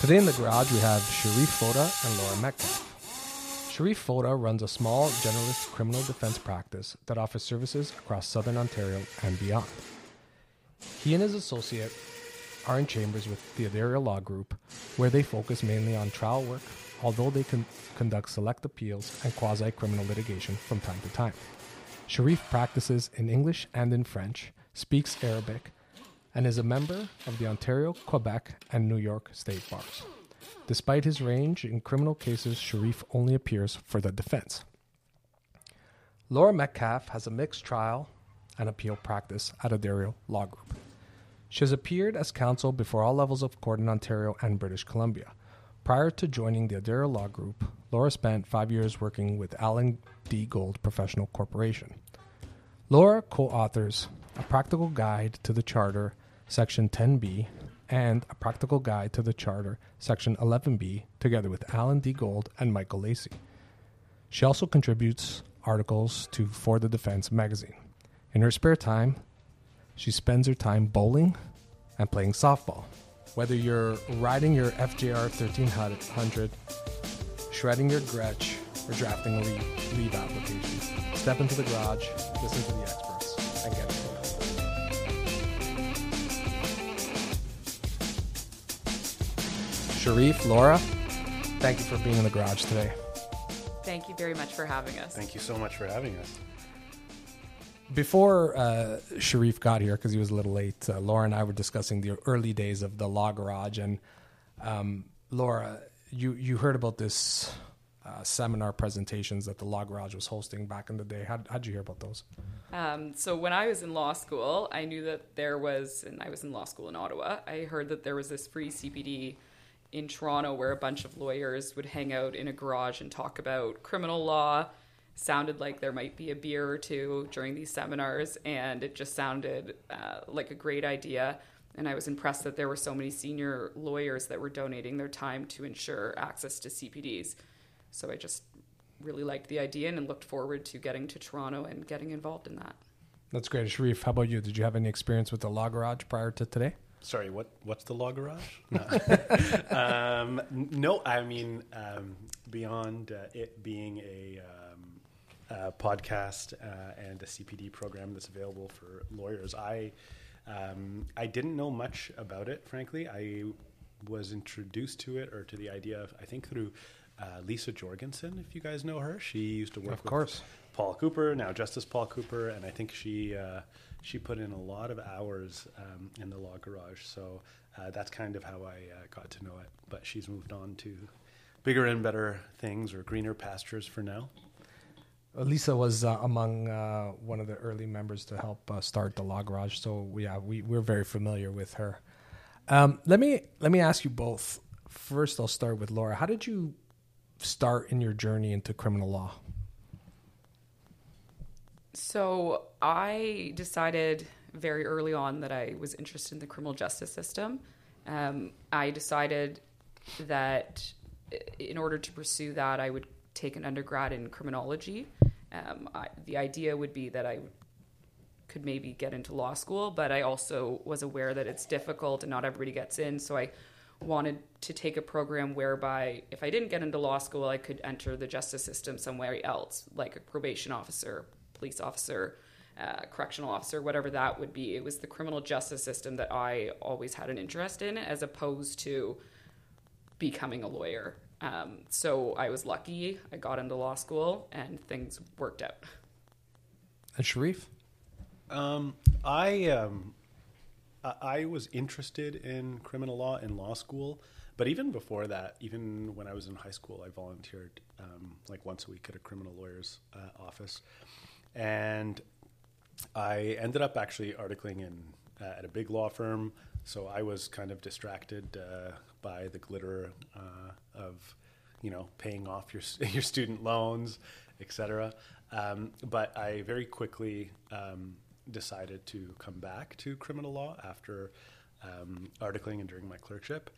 Today in the garage, we have Sherif Foda and Laura Metcalfe. Sherif Foda runs a small generalist criminal defense practice that offers services across southern Ontario and beyond. He and his associate are in chambers with the Addario Law Group, where they focus mainly on trial work, although they can conduct select appeals and quasi criminal litigation from time to time. Sherif practices in English and in French, speaks Arabic, and is a member of the Ontario, Quebec, and New York state bars. Despite his range in criminal cases, Sherif only appears for the defense. Laura Metcalfe has a mixed trial and appeal practice at Addario Law Group. She has appeared as counsel before all levels of court in Ontario and British Columbia. Prior to joining the Addario Law Group, Laura spent five years working with Alan D. Gold Professional Corporation. Laura co authors A Practical Guide to the Charter, Section 10b, and A Practical Guide to the Charter, Section 11b, together with Alan D. Gold and Michael Lacy. She also contributes articles to For the Defense magazine. In her spare time, she spends her time bowling and playing softball. Whether you're riding your FJR 1300, shredding your Gretsch, or drafting a leave, leave application, step into the garage, listen to the experts, and get it Sherif, Laura, thank you for being in the garage today. Thank you very much for having us. Thank you so much for having us. Before uh, Sherif got here, because he was a little late, uh, Laura and I were discussing the early days of the Law Garage. And um, Laura, you, you heard about this uh, seminar presentations that the Law Garage was hosting back in the day. How how'd you hear about those? Um, so when I was in law school, I knew that there was, and I was in law school in Ottawa. I heard that there was this free CPD in Toronto where a bunch of lawyers would hang out in a garage and talk about criminal law. Sounded like there might be a beer or two during these seminars, and it just sounded uh, like a great idea. And I was impressed that there were so many senior lawyers that were donating their time to ensure access to CPDs. So I just really liked the idea and looked forward to getting to Toronto and getting involved in that. That's great. Sherif, how about you? Did you have any experience with the Law Garage prior to today? Sorry, what what's the law garage? No, um, no I mean um, beyond uh, it being a, um, a podcast uh, and a CPD program that's available for lawyers, I um, I didn't know much about it. Frankly, I was introduced to it or to the idea of I think through uh, Lisa Jorgensen. If you guys know her, she used to work Of with course. Paul Cooper, now Justice Paul Cooper, and I think she uh, she put in a lot of hours um, in the law garage. So uh, that's kind of how I uh, got to know it. But she's moved on to bigger and better things or greener pastures for now. Lisa was uh, among uh, one of the early members to help uh, start the Law Garage, so yeah, we we're very familiar with her. Um, let me let me ask you both. First, I'll start with Laura. How did you start in your journey into criminal law? So I decided very early on that I was interested in the criminal justice system. Um, I decided that in order to pursue that, I would take an undergrad in criminology. Um, I, the idea would be that I could maybe get into law school, but I also was aware that it's difficult and not everybody gets in. So I wanted to take a program whereby if I didn't get into law school, I could enter the justice system somewhere else, like a probation officer, police officer, uh, correctional officer, whatever that would be. It was the criminal justice system that I always had an interest in, as opposed to becoming a lawyer. Um, so I was lucky. I got into law school and things worked out. And Sharif? Um, I um, I- I was interested in criminal law in law school, but even before that, even when I was in high school, I volunteered um, like once a week at a criminal lawyer's uh, office, and I ended up actually articling in uh, at a big law firm. So I was kind of distracted uh, by the glitter uh, of, you know, paying off your your student loans, etc. Um, but I very quickly um, decided to come back to criminal law after um, articling and during my clerkship.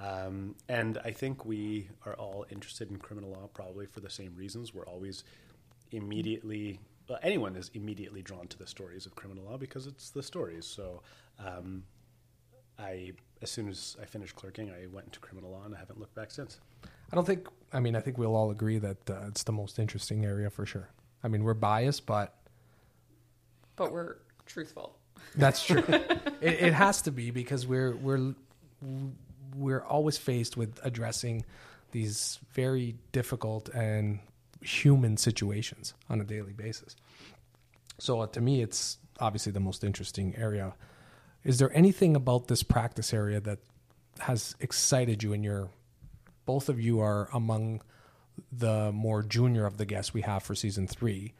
Um, and I think we are all interested in criminal law probably for the same reasons. We're always immediately, well, anyone is immediately drawn to the stories of criminal law because it's the stories. So um, I as soon as I finished clerking, I went into criminal law and I haven't looked back since. I don't think. I mean, I think we'll all agree that uh, it's the most interesting area for sure. I mean, we're biased, but But we're truthful. that's true. it, it has to be because we're we're we're always faced with addressing these very difficult and human situations on a daily basis. So uh, to me, it's obviously the most interesting area. Is there anything about this practice area that has excited you? And your both of you are among the more junior of the guests we have for season three.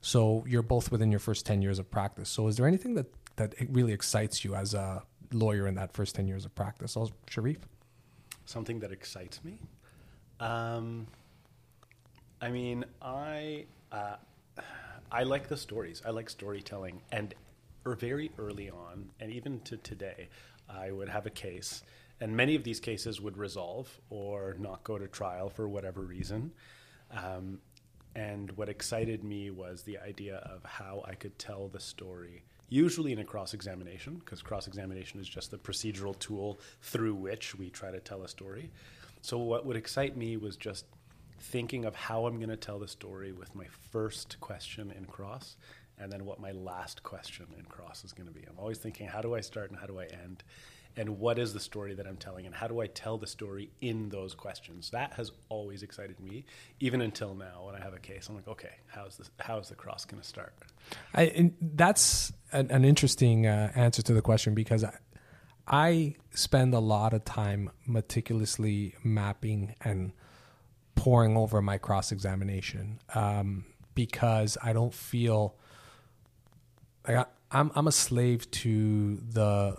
So you're both within your first ten years of practice. So is there anything that that really excites you as a lawyer in that first ten years of practice? Sherif. Something that excites me. Um, I mean, I uh, I like the stories. I like storytelling, and er, very early on, and even to today, I would have a case, and many of these cases would resolve or not go to trial for whatever reason. Um, and what excited me was the idea of how I could tell the story, usually in a cross examination, because cross examination is just the procedural tool through which we try to tell a story. So, what would excite me was just thinking of how I'm going to tell the story with my first question in cross and then what my last question in cross is going to be. I'm always thinking, how do I start and how do I end? And what is the story that I'm telling? And how do I tell the story in those questions? That has always excited me, even until now when I have a case. I'm like, okay, how's, this, how's the cross going to start? I, that's an, an interesting uh, answer to the question because I, I spend a lot of time meticulously mapping and pouring over my cross examination um, because I don't feel like I, I'm I'm a slave to the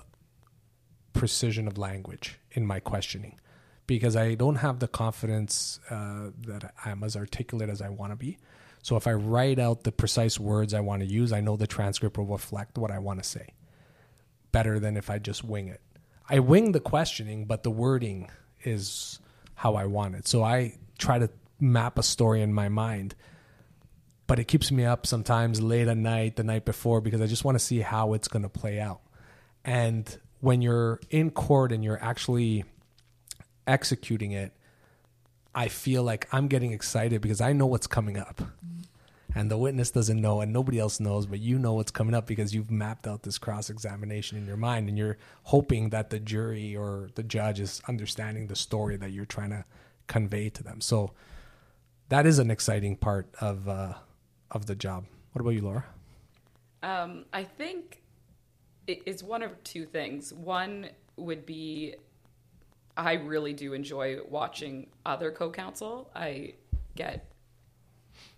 precision of language in my questioning because I don't have the confidence uh, that I'm as articulate as I want to be. So if I write out the precise words I want to use, I know the transcript will reflect what I want to say better than if I just wing it. I wing the questioning, but the wording is how I want it. So I try to map a story in my mind, but it keeps me up sometimes late at night, the night before, because I just want to see how it's going to play out. And when you're in court and you're actually executing it, I feel like I'm getting excited because I know what's coming up. Mm-hmm. And the witness doesn't know, and nobody else knows, but you know what's coming up because you've mapped out this cross examination in your mind, and you're hoping that the jury or the judge is understanding the story that you're trying to convey to them. So that is an exciting part of uh, of the job. What about you, Laura? Um, I think it's one of two things. One would be I really do enjoy watching other co counsel. I get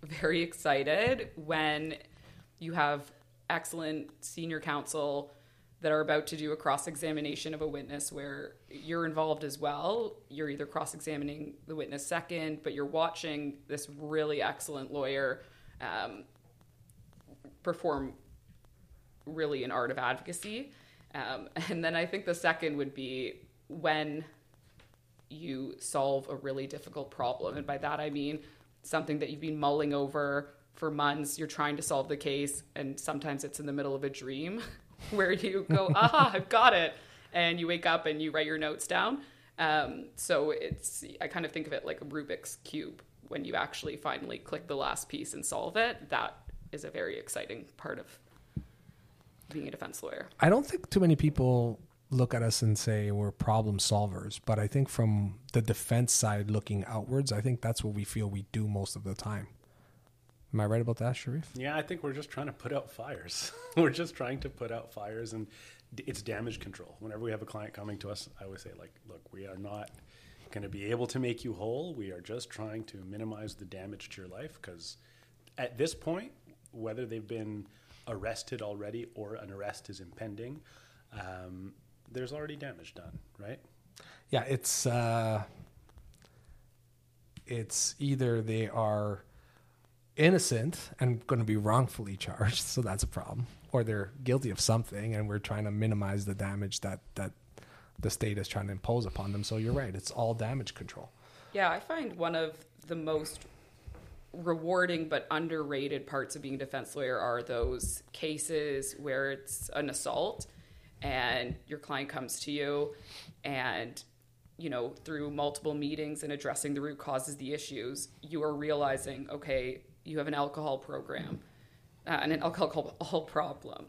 very excited when you have excellent senior counsel that are about to do a cross examination of a witness where you're involved as well. You're either cross examining the witness second, but you're watching this really excellent lawyer um, perform really an art of advocacy. Um, and then I think the second would be when you solve a really difficult problem. And by that I mean something that you've been mulling over for months. You're trying to solve the case, and sometimes it's in the middle of a dream where you go, aha, I've got it. And you wake up and you write your notes down. Um, so it's, I kind of think of it like a Rubik's Cube. When you actually finally click the last piece and solve it, that is a very exciting part of being a defense lawyer. I don't think too many people look at us and say we're problem solvers, but I think from the defense side looking outwards, I think that's what we feel we do most of the time. Am I right about that, Sherif? Yeah, I think we're just trying to put out fires. we're just trying to put out fires, and it's damage control. Whenever we have a client coming to us, I always say, like, look, we are not going to be able to make you whole. We are just trying to minimize the damage to your life because at this point, whether they've been arrested already or an arrest is impending, um, there's already damage done, right? Yeah, it's uh, it's either they are innocent and going to be wrongfully charged, so that's a problem, or they're guilty of something, and we're trying to minimize the damage that that the state is trying to impose upon them. So you're right; it's all damage control. Yeah, I find one of the most rewarding but underrated parts of being a defense lawyer are those cases where it's an assault and your client comes to you and you know through multiple meetings and addressing the root causes the issues you are realizing okay you have an alcohol program uh, and an alcohol problem.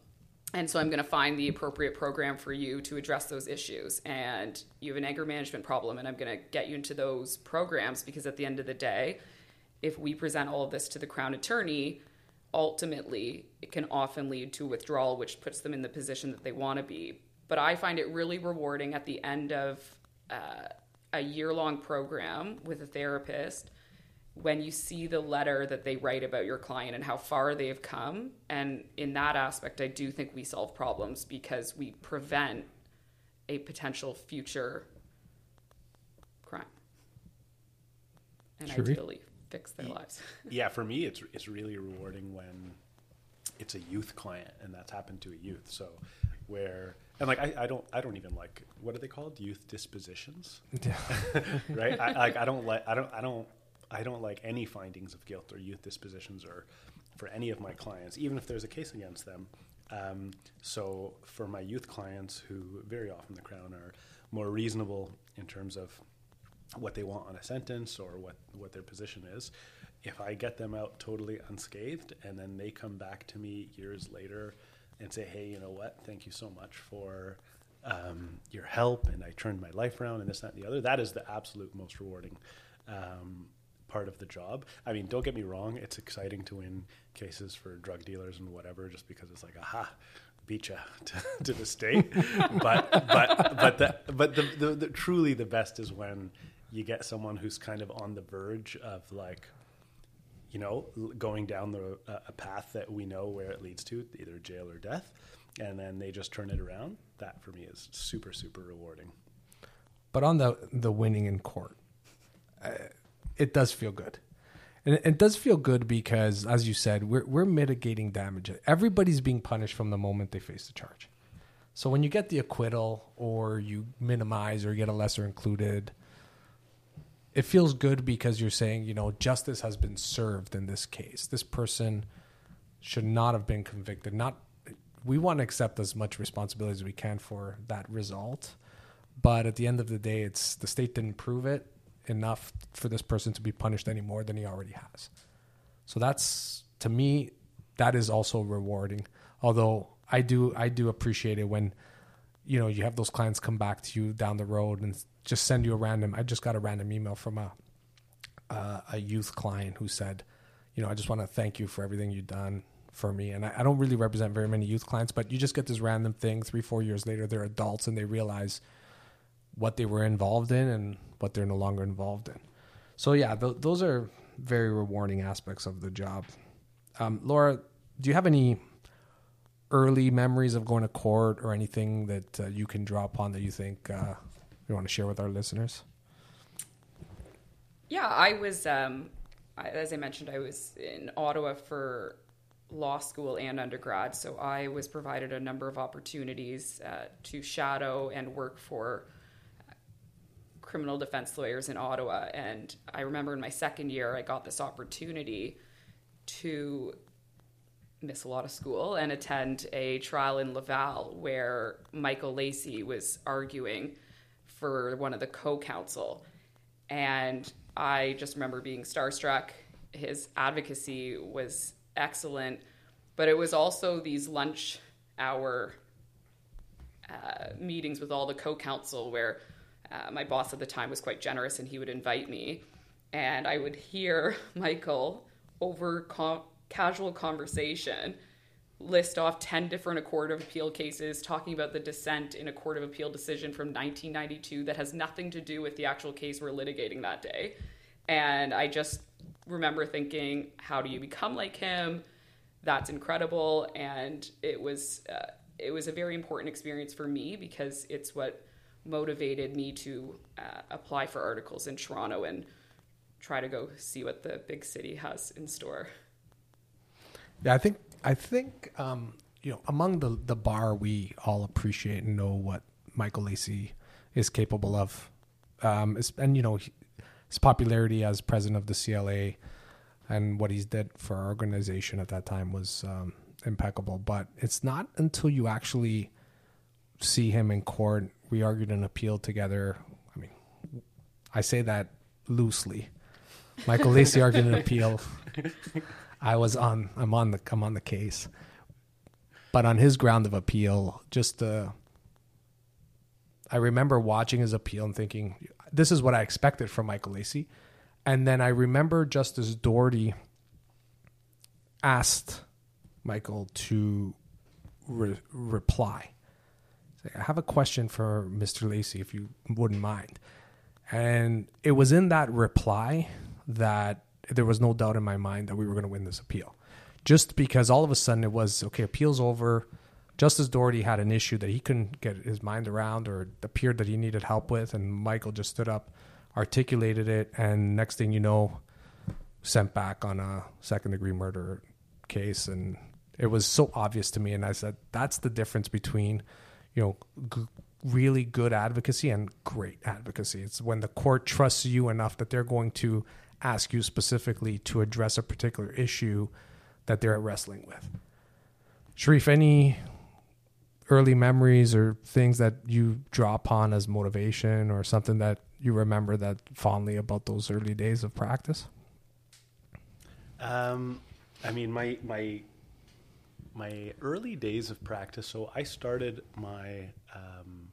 And so i'm going to find the appropriate program for you to address those issues. And you have an anger management problem and i'm going to get you into those programs because at the end of the day if we present all of this to the crown attorney ultimately it can often lead to withdrawal which puts them in the position that they want to be. But i find it really rewarding at the end of uh, a year long program with a therapist when you see the letter that they write about your client and how far they've come. And in that aspect, I do think we solve problems because we prevent a potential future crime and Sherif? ideally fix their lives. yeah, for me, it's it's really rewarding when it's a youth client, and that's happened to a youth. So where and like I, I don't I don't even like what are they called youth dispositions, Yeah. right? I, like I don't like I don't I don't I don't like any findings of guilt or youth dispositions or for any of my clients, even if there's a case against them. Um, so for my youth clients, who very often the Crown are more reasonable in terms of what they want on a sentence or what, what their position is, if I get them out totally unscathed and then they come back to me years later and say, hey, you know what, thank you so much for um, your help and I turned my life around and this, that, and the other, that is the absolute most rewarding um, part of the job. I mean, don't get me wrong; it's exciting to win cases for drug dealers and whatever, just because it's like, aha, beat you to, to the state. but but but the but the, the, the truly the best is when you get someone who's kind of on the verge of like you know, going down the uh, a path that we know where it leads to, either jail or death, and then they just turn it around. That for me is super super rewarding. But on the the winning in court, uh, it does feel good, and it, does feel good because, as you said, we're we're mitigating damage. Everybody's being punished from the moment they face the charge. So when you get the acquittal, or you minimize, or get a lesser included, it feels good because you're saying, you know, justice has been served in this case. This person should not have been convicted. Not we want to accept as much responsibility as we can for that result. But at the end of the day, it's the state didn't prove it enough for this person to be punished any more than he already has. So that's to me, that is also rewarding. Although I do I do appreciate it when you know you have those clients come back to you down the road and just send you a random. I just got a random email from a uh, a youth client who said, you know, I just want to thank you for everything you've done for me. And I, I don't really represent very many youth clients, but you just get this random thing. Three four years later, they're adults and they realize what they were involved in and what they're no longer involved in. So yeah, th- those are very rewarding aspects of the job. Um, Laura, do you have any early memories of going to court or anything that uh, you can draw upon that you think uh, you want to share with our listeners? Yeah, I was, um, I, as I mentioned, I was in Ottawa for law school and undergrad, so I was provided a number of opportunities uh, to shadow and work for criminal defense lawyers in Ottawa. And I remember in my second year, I got this opportunity to miss a lot of school and attend a trial in Laval where Michael Lacy was arguing for one of the co-counsel. And I just remember being starstruck. His advocacy was excellent, but it was also these lunch hour uh, meetings with all the co-counsel where uh, my boss at the time was quite generous and he would invite me. And i would hear michael over casual conversation list off 10 different court of appeal cases talking about the dissent in a court of appeal decision from 1992 that has nothing to do with the actual case we're litigating that day. And i just remember thinking how do you become like him? That's incredible. And it was uh, it was a very important experience for me because it's what motivated me to uh, apply for articles in Toronto and try to go see what the big city has in store. Yeah, I think I think um, you know among the the bar we all appreciate and know what Michael Lacy is capable of, um, and you know his popularity as president of the CLA and what he's did for our organization at that time was um, impeccable. But it's not until you actually see him in court. We argued an appeal together. I mean, I say that loosely. Michael Lacy argued an appeal. I was on. I'm on the. I'm on the case. But on his ground of appeal, just the. I remember watching his appeal and thinking, "This is what I expected from Michael Lacy," and then I remember Justice Doherty asked Michael to re- reply. I have a question for Mr. Lacy, if you wouldn't mind. And it was in that reply that there was no doubt in my mind that we were going to win this appeal. Just because all of a sudden it was okay, appeal's over. Justice Doherty had an issue that he couldn't get his mind around or appeared that he needed help with, and Michael just stood up, articulated it, and next thing you know, sent back on a second degree murder case. And it was so obvious to me. And I said, that's the difference between, you know, g- really good advocacy and great advocacy. It's when the court trusts you enough that they're going to ask you specifically to address a particular issue that they're wrestling with. Sherif, any early memories or things that you draw upon as motivation or something that you remember that fondly about those early days of practice? Um, I mean, my my my early days of practice. So I started my um,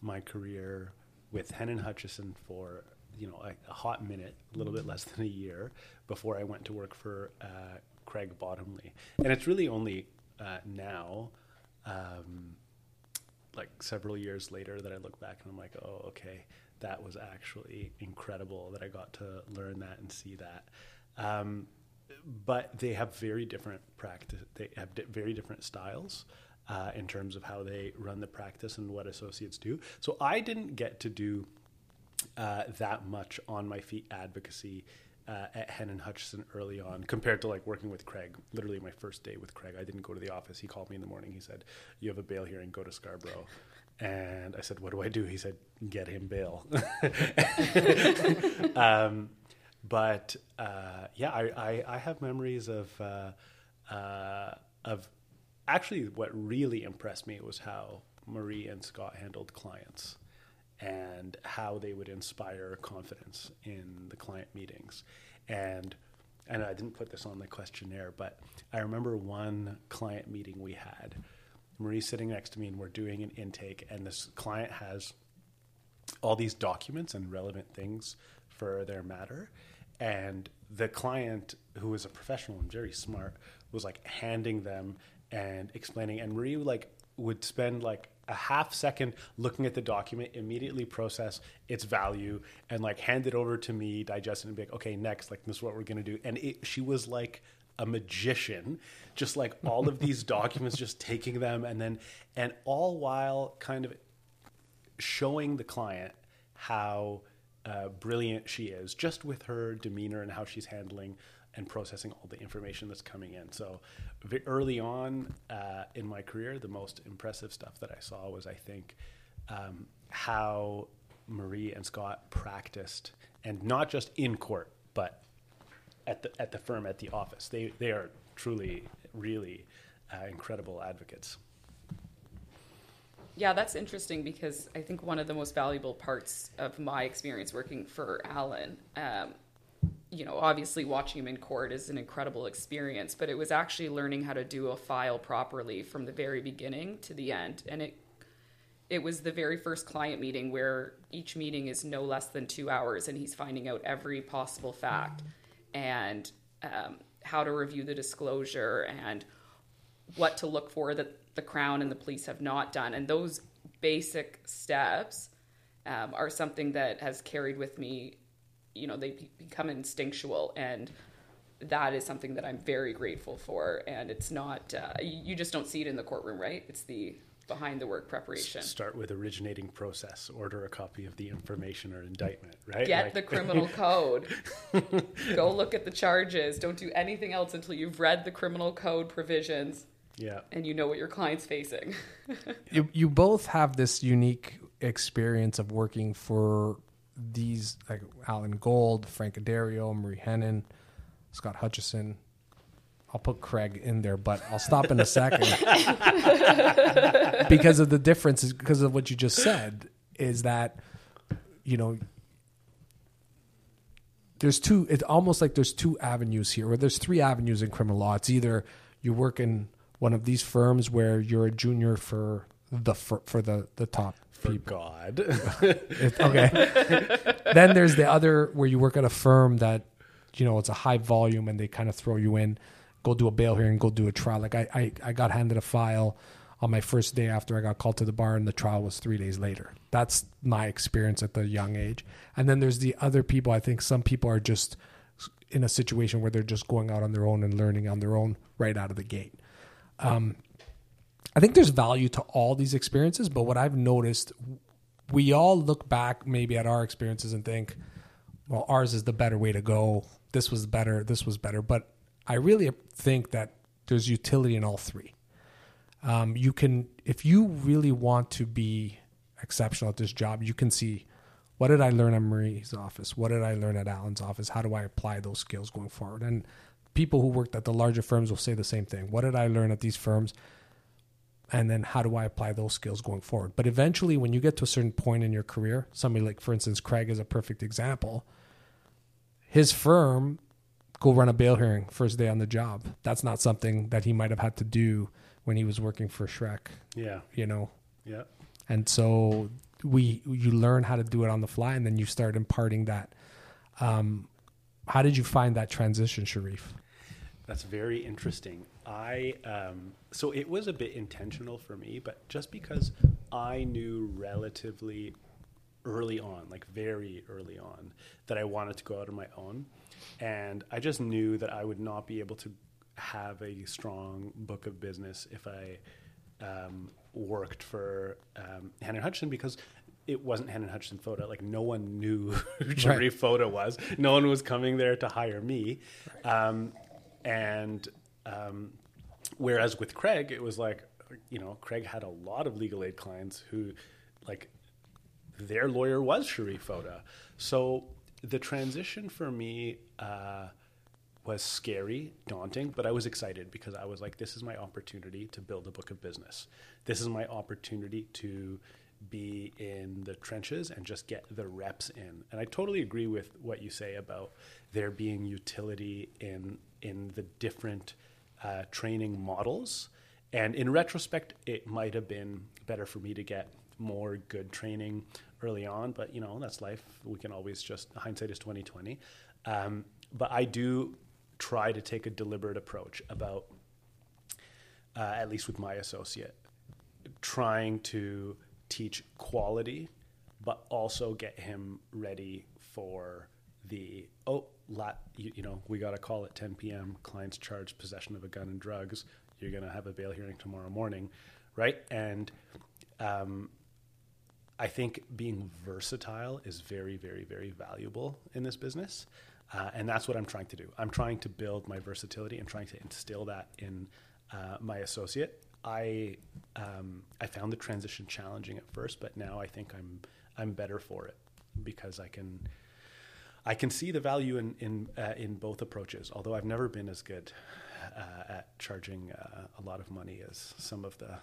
my career with Henein Hutchison for you know a, a, hot minute, a little bit less than a year before I went to work for uh, Craig Bottomley, and it's really only uh, now. Um, like several years later that I look back and I'm like, oh, okay, that was actually incredible that I got to learn that and see that. Um, but they have very different practice. They have di- very different styles uh, in terms of how they run the practice and what associates do. So I didn't get to do uh, that much on my feet advocacy uh, at and Hutchison early on compared to like working with Craig. Literally, my first day with Craig, I didn't go to the office. He called me in the morning. He said, "You have a bail hearing. Go to Scarborough." And I said, "What do I do?" He said, "Get him bail." um, but uh, yeah, I, I, I, have memories of uh, uh, of actually what really impressed me was how Marie and Scott handled clients and how they would inspire confidence in the client meetings. And and I didn't put this on the questionnaire, but I remember one client meeting we had. Marie's sitting next to me, and we're doing an intake, and this client has all these documents and relevant things for their matter. And the client, who was a professional and very smart, was like handing them and explaining. And Marie like would spend like a half second looking at the document, immediately process its value, and like hand it over to me, digest it, and be like, okay, next, like this is what we're gonna do. And it, she was like a magician, just like all of these documents, just taking them, and then and all while kind of showing the client how uh, brilliant she is, just with her demeanor and how she's handling and processing all the information that's coming in. So, early on uh, in my career, the most impressive stuff that I saw was, I think, um, how Marie and Scott practiced, and not just in court, but at the at the firm, at the office. They they are truly, really uh, incredible advocates. Yeah, that's interesting because I think one of the most valuable parts of my experience working for Alan, um, you know, obviously watching him in court is an incredible experience, but it was actually learning how to do a file properly from the very beginning to the end. And it it was the very first client meeting where each meeting is no less than two hours, and he's finding out every possible fact and um, how to review the disclosure and what to look for that the Crown and the police have not done. And those basic steps um, are something that has carried with me. You know, they become instinctual, and that is something that I'm very grateful for. And it's not, uh, you just don't see it in the courtroom, right? It's the behind the work preparation. Start with originating process. Order a copy of the information or indictment, right? Get like... the criminal code. Go look at the charges. Don't do anything else until you've read the criminal code provisions yeah. And you know what your client's facing. you, you both have this unique experience of working for these like Alan Gold, Frank Addario, Marie Henein, Scott Hutchison. I'll put Craig in there, but I'll stop in a second because of the differences. Because of what you just said, is that you know there's two. It's almost like there's two avenues here, or there's three avenues in criminal law. It's either you work in one of these firms where you're a junior for the for, for the the top For people. God. Okay. then there's the other where you work at a firm that, you know, it's a high volume and they kind of throw you in, go do a bail hearing, go do a trial. Like I, I, I got handed a file on my first day after I got called to the bar and the trial was three days later. That's my experience at the young age. And then there's the other people. I think some people are just in a situation where they're just going out on their own and learning on their own right out of the gate. Um, I think there's value to all these experiences, but what I've noticed, we all look back maybe at our experiences and think, well, ours is the better way to go. This was better. This was better. But I really think that there's utility in all three. Um, you can, if you really want to be exceptional at this job, you can see what did I learn at Marie's office? What did I learn at Alan's office? How do I apply those skills going forward? And people who worked at the larger firms will say the same thing. What did I learn at these firms? and then how do I apply those skills going forward? But eventually, when you get to a certain point in your career, somebody like, for instance, Craig is a perfect example. His firm go run a bail hearing first day on the job. That's not something that he might have had to do when he was working for Shrek, yeah. you know. Yeah. And so we you learn how to do it on the fly, and then you start imparting that. Um, how did you find that transition, Sherif? That's very interesting. I um, so it was a bit intentional for me, but just because I knew relatively early on, like very early on, that I wanted to go out on my own, and I just knew that I would not be able to have a strong book of business if I um, worked for um, Henein Hutchison because it wasn't Henein Hutchison Foda. Like no one knew who Sherif Foda was. No one was coming there to hire me. Um, and um, whereas with Craig, it was like, you know, Craig had a lot of legal aid clients who, like, their lawyer was Sherif Foda. So the transition for me uh, was scary, daunting, but I was excited because I was like, this is my opportunity to build a book of business. This is my opportunity to be in the trenches and just get the reps in. And I totally agree with what you say about there being utility in in the different uh, training models. And in retrospect, it might have been better for me to get more good training early on, but you know that's life. We can always just hindsight is twenty twenty. Um, but I do try to take a deliberate approach about, uh, at least with my associate, trying to teach quality, but also get him ready for the oh la, you, you know we got a call at 10 p.m. Clients charged possession of a gun and drugs. You're gonna have a bail hearing tomorrow morning, right? And um, I think being versatile is very, very, very valuable in this business. Uh, and that's what I'm trying to do. I'm trying to build my versatility and trying to instill that in uh, my associate. I um, I found the transition challenging at first, but now I think I'm I'm better for it because I can I can see the value in in uh, in both approaches. Although I've never been as good uh, at charging uh, a lot of money as some of the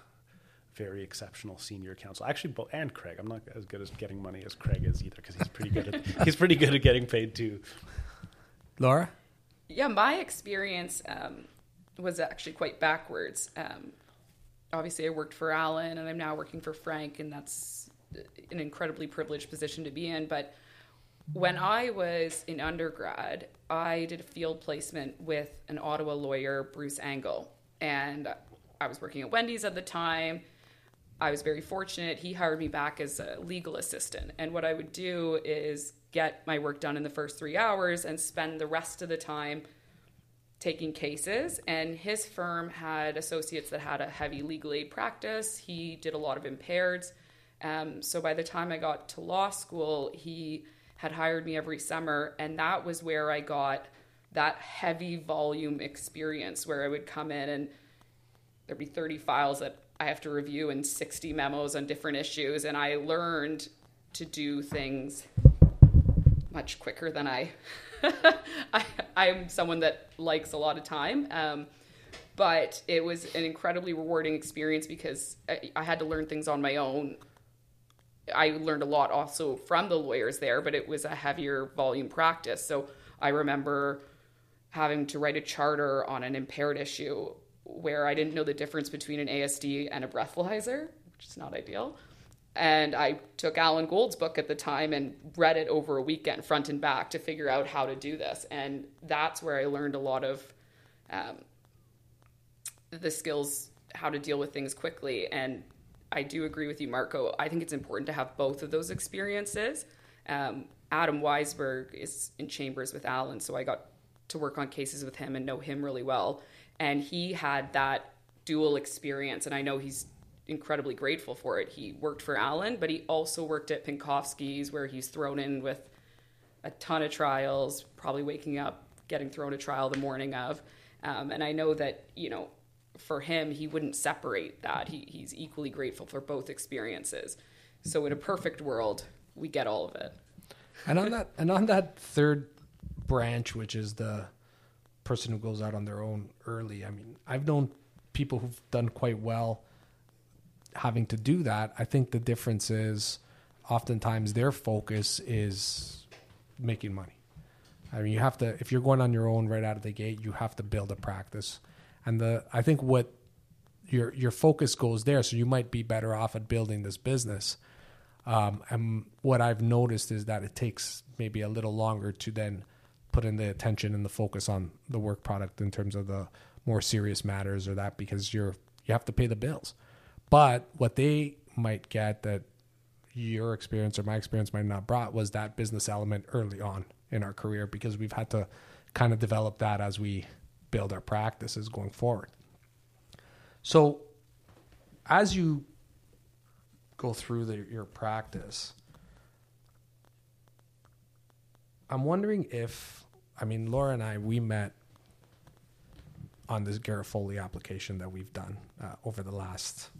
very exceptional senior counsel. Actually, Bo- and Craig. I'm not as good as getting money as Craig is either because he's pretty good at he's pretty good at getting paid too. Laura? Yeah, my experience um, was actually quite backwards. Um, obviously, I worked for Alan, and I'm now working for Frank, and that's an incredibly privileged position to be in. But when I was in undergrad, I did a field placement with an Ottawa lawyer, Bruce Angle, and I was working at Wendy's at the time. I was very fortunate. He hired me back as a legal assistant. And what I would do is get my work done in the first three hours and spend the rest of the time taking cases. And his firm had associates that had a heavy legal aid practice. He did a lot of impaireds. Um, so by the time I got to law school, he had hired me every summer. And that was where I got that heavy volume experience where I would come in and there'd be 30 files that I have to review and 60 memos on different issues. And I learned to do things. much quicker than I. I I'm someone that likes a lot of time. Um, but it was an incredibly rewarding experience because I, I had to learn things on my own. I learned a lot also from the lawyers there, but it was a heavier volume practice. So I remember having to write a charter on an impaired issue where I didn't know the difference between an ASD and a breathalyzer, which is not ideal. And I took Alan Gold's book at the time and read it over a weekend, front and back, to figure out how to do this. And that's where I learned a lot of um, the skills, how to deal with things quickly. And I do agree with you, Marco. I think it's important to have both of those experiences. Um, Adam Weisberg is in chambers with Alan, so I got to work on cases with him and know him really well. And he had that dual experience, and I know he's incredibly grateful for it. He worked for Alan, but he also worked at Pinkofsky's, where he's thrown in with a ton of trials, probably waking up, getting thrown a trial the morning of. Um, and I know that, you know, for him, he wouldn't separate that. He, he's equally grateful for both experiences. So in a perfect world, we get all of it. And on that, and on that third branch, which is the person who goes out on their own early. I mean, I've known people who've done quite well having to do that. I think the difference is oftentimes their focus is making money. I mean, you have to if you're going on your own right out of the gate, you have to build a practice. And the I think what your your focus goes there, so you might be better off at building this business. Um, and what I've noticed is that it takes maybe a little longer to then put in the attention and the focus on the work product in terms of the more serious matters or that because you're you have to pay the bills. But what they might get that your experience or my experience might not brought was that business element early on in our career because we've had to kind of develop that as we build our practices going forward. So as you go through the, your practice, I'm wondering if, I mean, Laura and I, we met on this Garofoli application that we've done uh, over the last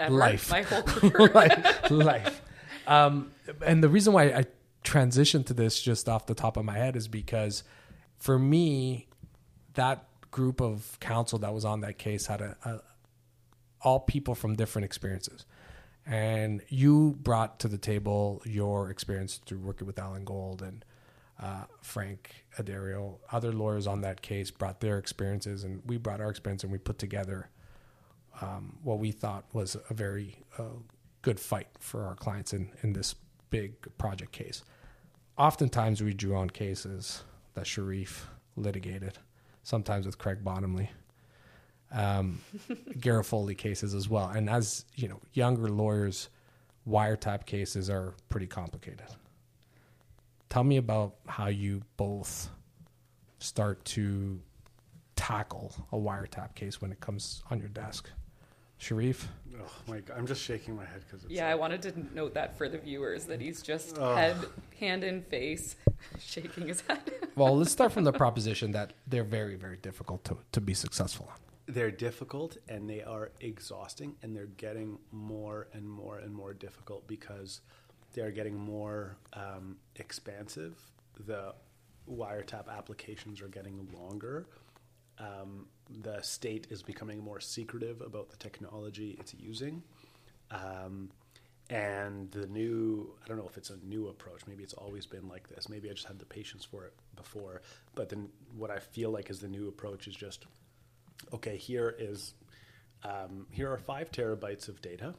Ever, life, my whole career. life, life. Um, and the reason why I transitioned to this just off the top of my head is because for me, that group of counsel that was on that case had a, a all people from different experiences. And you brought to the table your experience through working with Alan Gold and uh, Frank Addario. Other lawyers on that case brought their experiences, and we brought our experience, and we put together um, what we thought was a very uh, good fight for our clients in, in this big project case. Oftentimes, we drew on cases that Sherif litigated, sometimes with Craig Bottomley, um, Garofoli cases as well. And as you know, younger lawyers, wiretap cases are pretty complicated. Tell me about how you both start to tackle a wiretap case when it comes on your desk. Sherif? Oh my God, I'm just shaking my head because Yeah, I wanted to note that for the viewers that he's just Oh. head, hand in face, shaking his head. Well, let's start from the proposition that they're very, very difficult to, to be successful on. they're difficult and they are exhausting and they're getting more and more and more difficult because they are getting more um, expansive. The wiretap applications are getting longer. Um, the state is becoming more secretive about the technology it's using. Um, and the new, I don't know if it's a new approach. Maybe it's always been like this. Maybe I just had the patience for it before. But then what I feel like is the new approach is just okay, here is um, here are five terabytes of data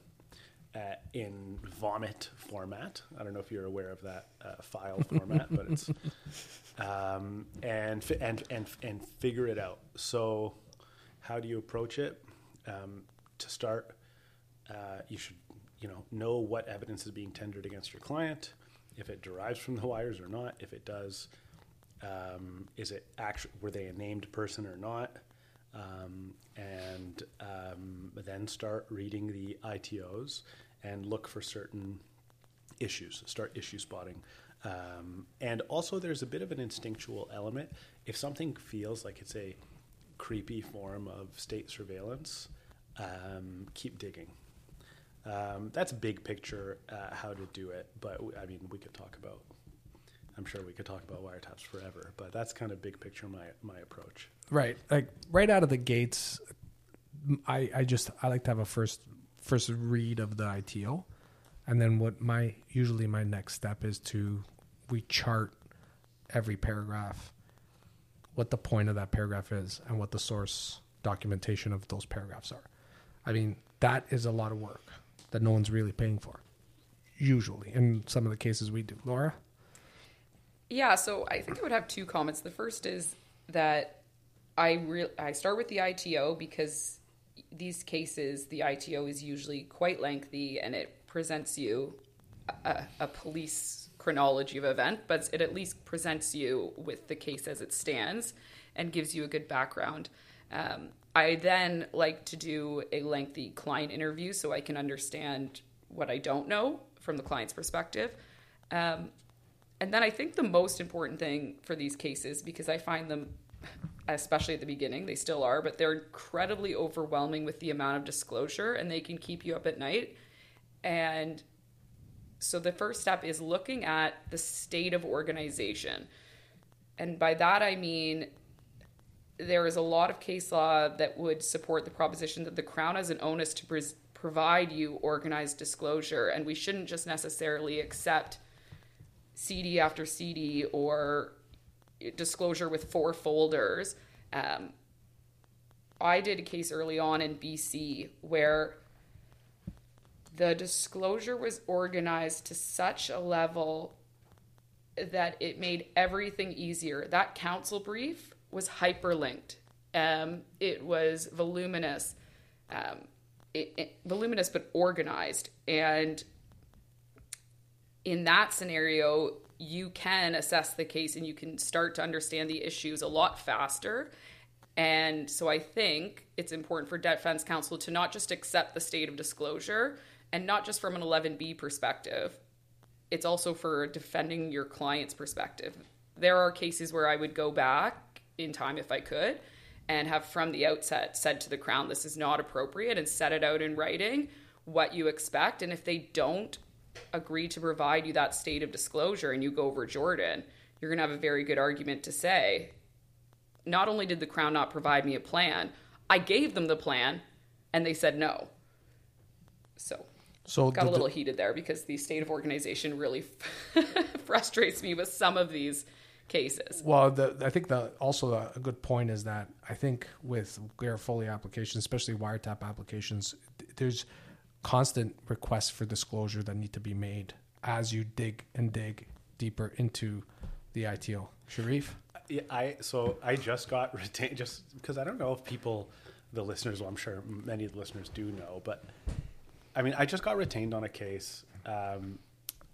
uh, in vomit format. I don't know if you're aware of that uh, file format, but it's um, and and and and figure it out. So, how do you approach it? Um, to start, uh, you should you know know what evidence is being tendered against your client, if it derives from the wires or not. If it does, um, is it actually were they a named person or not? Um, and um, then start reading the ITOs and look for certain issues. Start issue spotting. Um, and also, there's a bit of an instinctual element. If something feels like it's a creepy form of state surveillance, um, keep digging. Um, that's big picture uh, how to do it, but w- I mean, we could talk about I'm sure we could talk about wiretaps forever, but that's kind of big picture my my approach. Right. Like right out of the gates, I I just I like to have a first first read of the ITO, and then what my usually my next step is to we chart every paragraph, what the point of that paragraph is, and what the source documentation of those paragraphs are. I mean that is a lot of work that no one's really paying for. Usually, in some of the cases we do, Laura. Yeah, so I think I would have two comments. The first is that I re- I start with the ITO because these cases the ITO is usually quite lengthy and it presents you a, a police chronology of event, but it at least presents you with the case as it stands and gives you a good background. Um, I then like to do a lengthy client interview so I can understand what I don't know from the client's perspective. Um, and then I think the most important thing for these cases, because I find them, especially at the beginning, they still are, but they're incredibly overwhelming with the amount of disclosure and they can keep you up at night. And so the first step is looking at the state of organization. And by that I mean there is a lot of case law that would support the proposition that the Crown has an onus to pres provide you organized disclosure, and we shouldn't just necessarily accept CD after CD or disclosure with four folders. Um, I did a case early on in BC where the disclosure was organized to such a level that it made everything easier. That council brief was hyperlinked. Um, it was voluminous, um, it, it, voluminous but organized, and in that scenario, you can assess the case and you can start to understand the issues a lot faster. And so I think it's important for defense counsel to not just accept the state of disclosure and not just from an 11B perspective, it's also for defending your client's perspective. There are cases where I would go back in time if I could and have from the outset said to the Crown, this is not appropriate and set it out in writing what you expect. And if they don't agree to provide you that state of disclosure and you go over Jordan, you're going to have a very good argument to say, not only did the Crown not provide me a plan, I gave them the plan and they said no. So, so got the, a little heated there because the state of organization really frustrates me with some of these cases. Well, the, I think the also a good point is that I think with Foley applications, especially wiretap applications, there's constant requests for disclosure that need to be made as you dig and dig deeper into the ITO. Sherif? Yeah, I so I just got retained just because I don't know if people, the listeners, well, I'm sure many of the listeners do know, but I mean, I just got retained on a case um,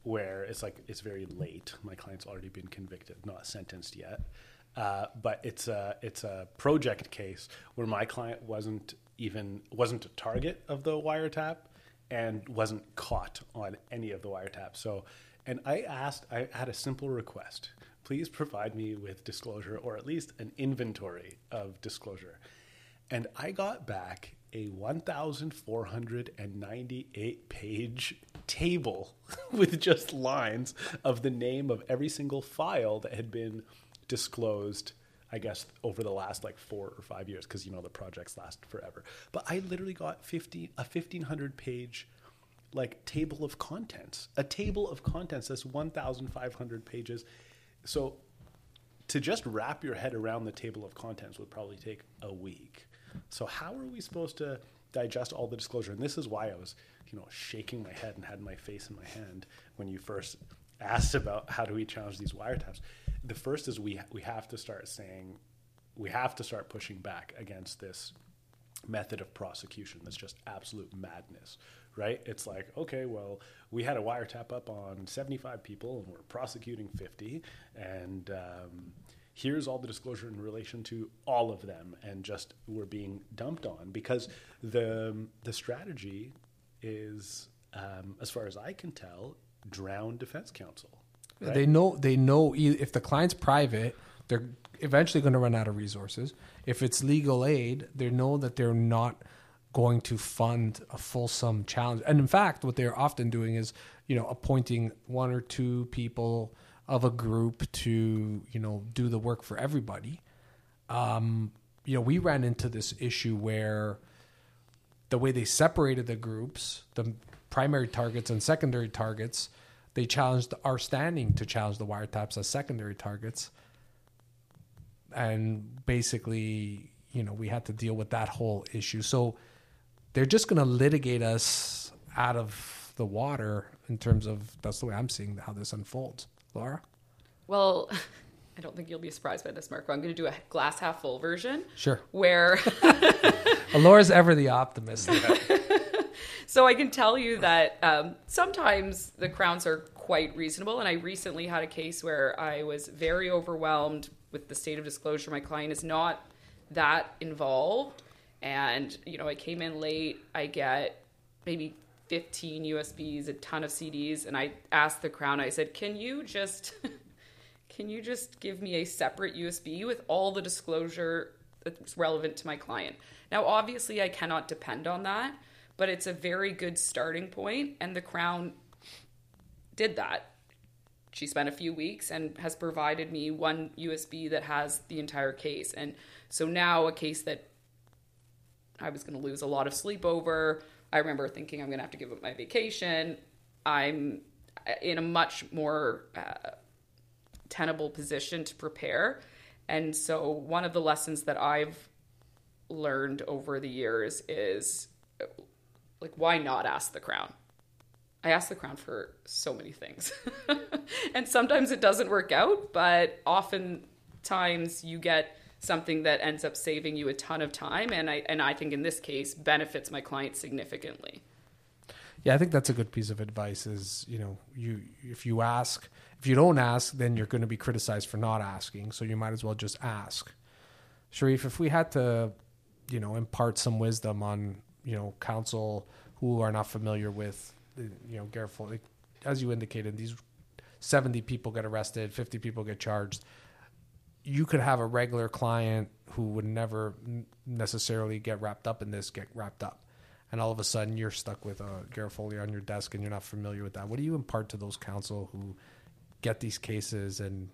where it's like it's very late. My client's already been convicted, not sentenced yet. Uh, but it's a it's a project case where my client wasn't even wasn't a target of the wiretap, and wasn't caught on any of the wiretaps. So, and I asked, I had a simple request. Please provide me with disclosure or at least an inventory of disclosure. And I got back a 1,498 page table with just lines of the name of every single file that had been disclosed I guess over the last like four or five years because you know the projects last forever. But I literally got fifty a fifteen hundred page like table of contents, a table of contents that's one thousand five hundred pages. So to just wrap your head around the table of contents would probably take a week. So how are we supposed to digest all the disclosure? And this is why I was, you know, shaking my head and had my face in my hand when you first asked about how do we challenge these wiretaps the first is we we have to start saying we have to start pushing back against this method of prosecution that's just absolute madness right? It's like okay well we had a wiretap up on 75 people and we're prosecuting 50 and um, here's all the disclosure in relation to all of them and just we're being dumped on because the the strategy is um, as far as i can tell drown defense counsel Right? They know they know if the client's private, they're eventually going to run out of resources. If it's legal aid, they know that they're not going to fund a fulsome challenge. And in fact, what they're often doing is, you know, appointing one or two people of a group to you know do the work for everybody. Um, you know, we ran into this issue where the way they separated the groups, the primary targets and secondary targets, they challenged our standing to challenge the wiretaps as secondary targets. And basically, you know, we had to deal with that whole issue. So they're just going to litigate us out of the water in terms of that's the way I'm seeing how this unfolds. Laura? Well, I don't think you'll be surprised by this, Marco. I'm going to do a glass half full version. Sure. Where Laura's ever the optimist. So I can tell you that um, sometimes the crowns are quite reasonable. And I recently had a case where I was very overwhelmed with the state of disclosure. My client is not that involved. And, you know, I came in late. I get maybe 15 USBs, a ton of CDs. And I asked the crown, I said, can you just. Can you just give me a separate USB with all the disclosure that's relevant to my client? Now, obviously, I cannot depend on that, but it's a very good starting point, and the Crown did that. She spent a few weeks and has provided me one USB that has the entire case. And so now, a case that I was going to lose a lot of sleep over, I remember thinking I'm going to have to give up my vacation. I'm in a much more uh, tenable position to prepare. And so, one of the lessons that I've learned over the years is like, why not ask the crown? I ask the crown for so many things. and sometimes it doesn't work out, but oftentimes you get something that ends up saving you a ton of time and I and I think in this case benefits my client significantly. Yeah, I think that's a good piece of advice is, you know, you if you ask, if you don't ask, then you're going to be criticized for not asking, so you might as well just ask. Sherif, if we had to, you know, impart some wisdom on, you know, counsel who are not familiar with, you know, careful, as you indicated, these 70 people get arrested, 50 people get charged. You could have a regular client who would never necessarily get wrapped up in this get wrapped up and all of a sudden you're stuck with a Garofoli on your desk and you're not familiar with that. What do you impart to those counsel who get these cases and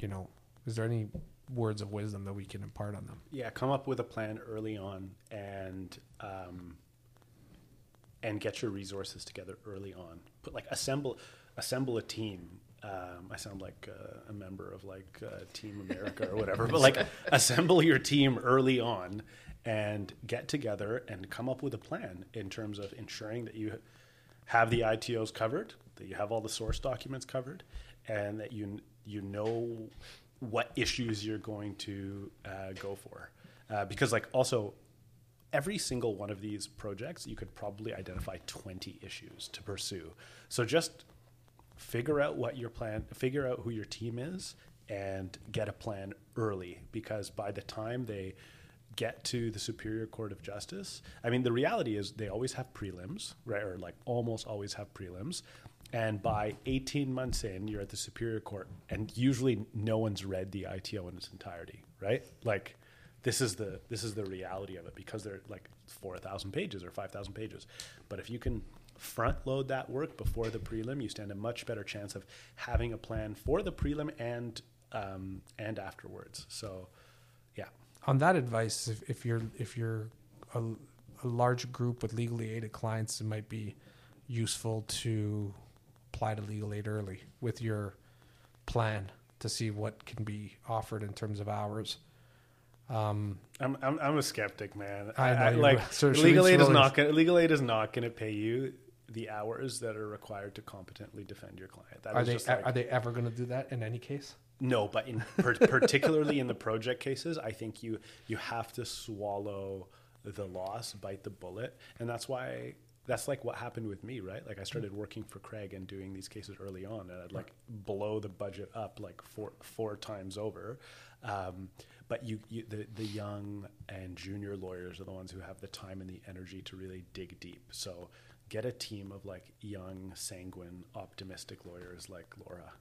you know, is there any words of wisdom that we can impart on them? Yeah, come up with a plan early on and um, and get your resources together early on. Put like assemble assemble a team. Um, I sound like uh, a member of like uh, Team America or whatever, but like assemble your team early on and get together and come up with a plan in terms of ensuring that you have the ITOs covered, that you have all the source documents covered, and that you you know what issues you're going to uh, go for. Uh, because like also every single one of these projects you could probably identify 20 issues to pursue so just figure out what your plan figure out who your team is and get a plan early because by the time they get to the Superior Court of Justice, I mean, the reality is they always have prelims, right? Or like almost always have prelims. And by 18 months in, you're at the Superior Court, and usually no one's read the ITO in its entirety, right? Like, this is the this is the reality of it because they're like 4,000 pages or 5,000 pages. But if you can front load that work before the prelim, you stand a much better chance of having a plan for the prelim and um, and afterwards. So, yeah on that advice, if, if you're if you're a, a, large group with legally aided clients, it might be useful to apply to legal aid early with your plan to see what can be offered in terms of hours. Um, I'm, I'm I'm a skeptic, man. I, I like so legal aid is not gonna, legal aid is not going to pay you the hours that are required to competently defend your client. That are they like, are they ever going to do that in any case? No, but in per, particularly in the project cases, I think you you have to swallow the loss, bite the bullet, and that's why that's like what happened with me, right? Like I started working for Craig and doing these cases early on, and I'd like blow the budget up like four four times over. Um, but you, you, the the young and junior lawyers are the ones who have the time and the energy to really dig deep. So get a team of like young, sanguine, optimistic lawyers like Laura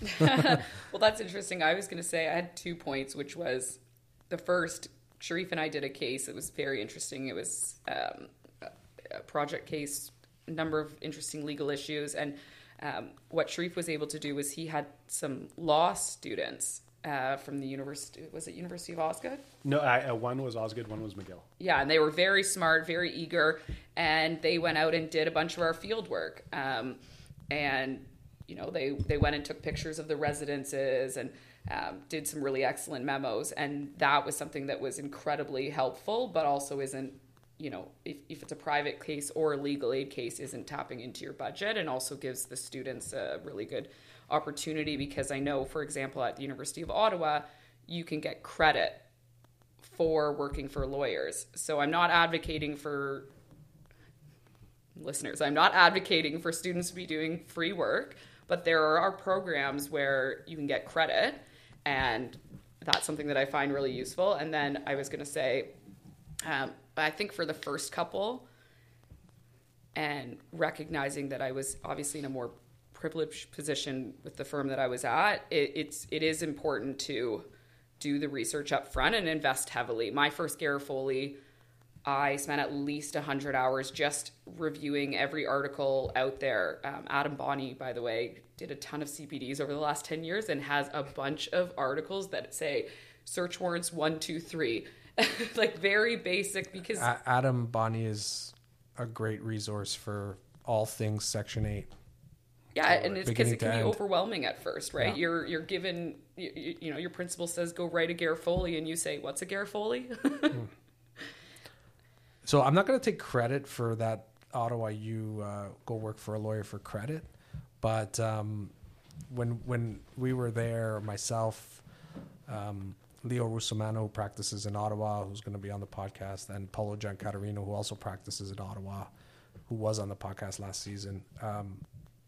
well, that's interesting. I was going to say I had two points, which was the first. Sherif and I did a case. It was very interesting. It was um, project case, a number of interesting legal issues, and Um, what Sherif was able to do was he had some law students uh, from the university. Was it University of Osgoode? No, I, uh, one was Osgoode, one was McGill. Yeah, and they were very smart, very eager, and they went out and did a bunch of our field work. Um, and you know, they they went and took pictures of the residences and um, did some really excellent memos, and that was something that was incredibly helpful, but also isn't. You know, if, if it's a private case or a legal aid case, isn't tapping into your budget and also gives the students a really good opportunity because I know, for example, at the University of Ottawa, you can get credit for working for lawyers. So I'm not advocating for listeners, I'm not advocating for students to be doing free work, but there are programs where you can get credit, and that's something that I find really useful. And then I was going to say, um, I think for the first couple, and recognizing that I was obviously in a more privileged position with the firm that I was at, it, it's it is important to do the research up front and invest heavily. My first Foley, I spent at least 100 hours just reviewing every article out there. Um, Adam Boni, by the way, did a ton of CPDs over the last 10 years and has a bunch of articles that say search warrants one, two, three. like very basic because. Adam Boni is a great resource for all things Section 8. Yeah, and it's because it can be end. overwhelming at first, right? Yeah. You're you're given you, you, know your principal says go write a Garofoli, and you say what's a Garofoli? mm. So I'm not going to take credit for that Ottawa U uh, go work for a lawyer for credit, but um, when when we were there, myself, um, Leo Russomanno, who practices in Ottawa, who's going to be on the podcast, and Paolo Giancaterino, who also practices in Ottawa, who was on the podcast last season. Um,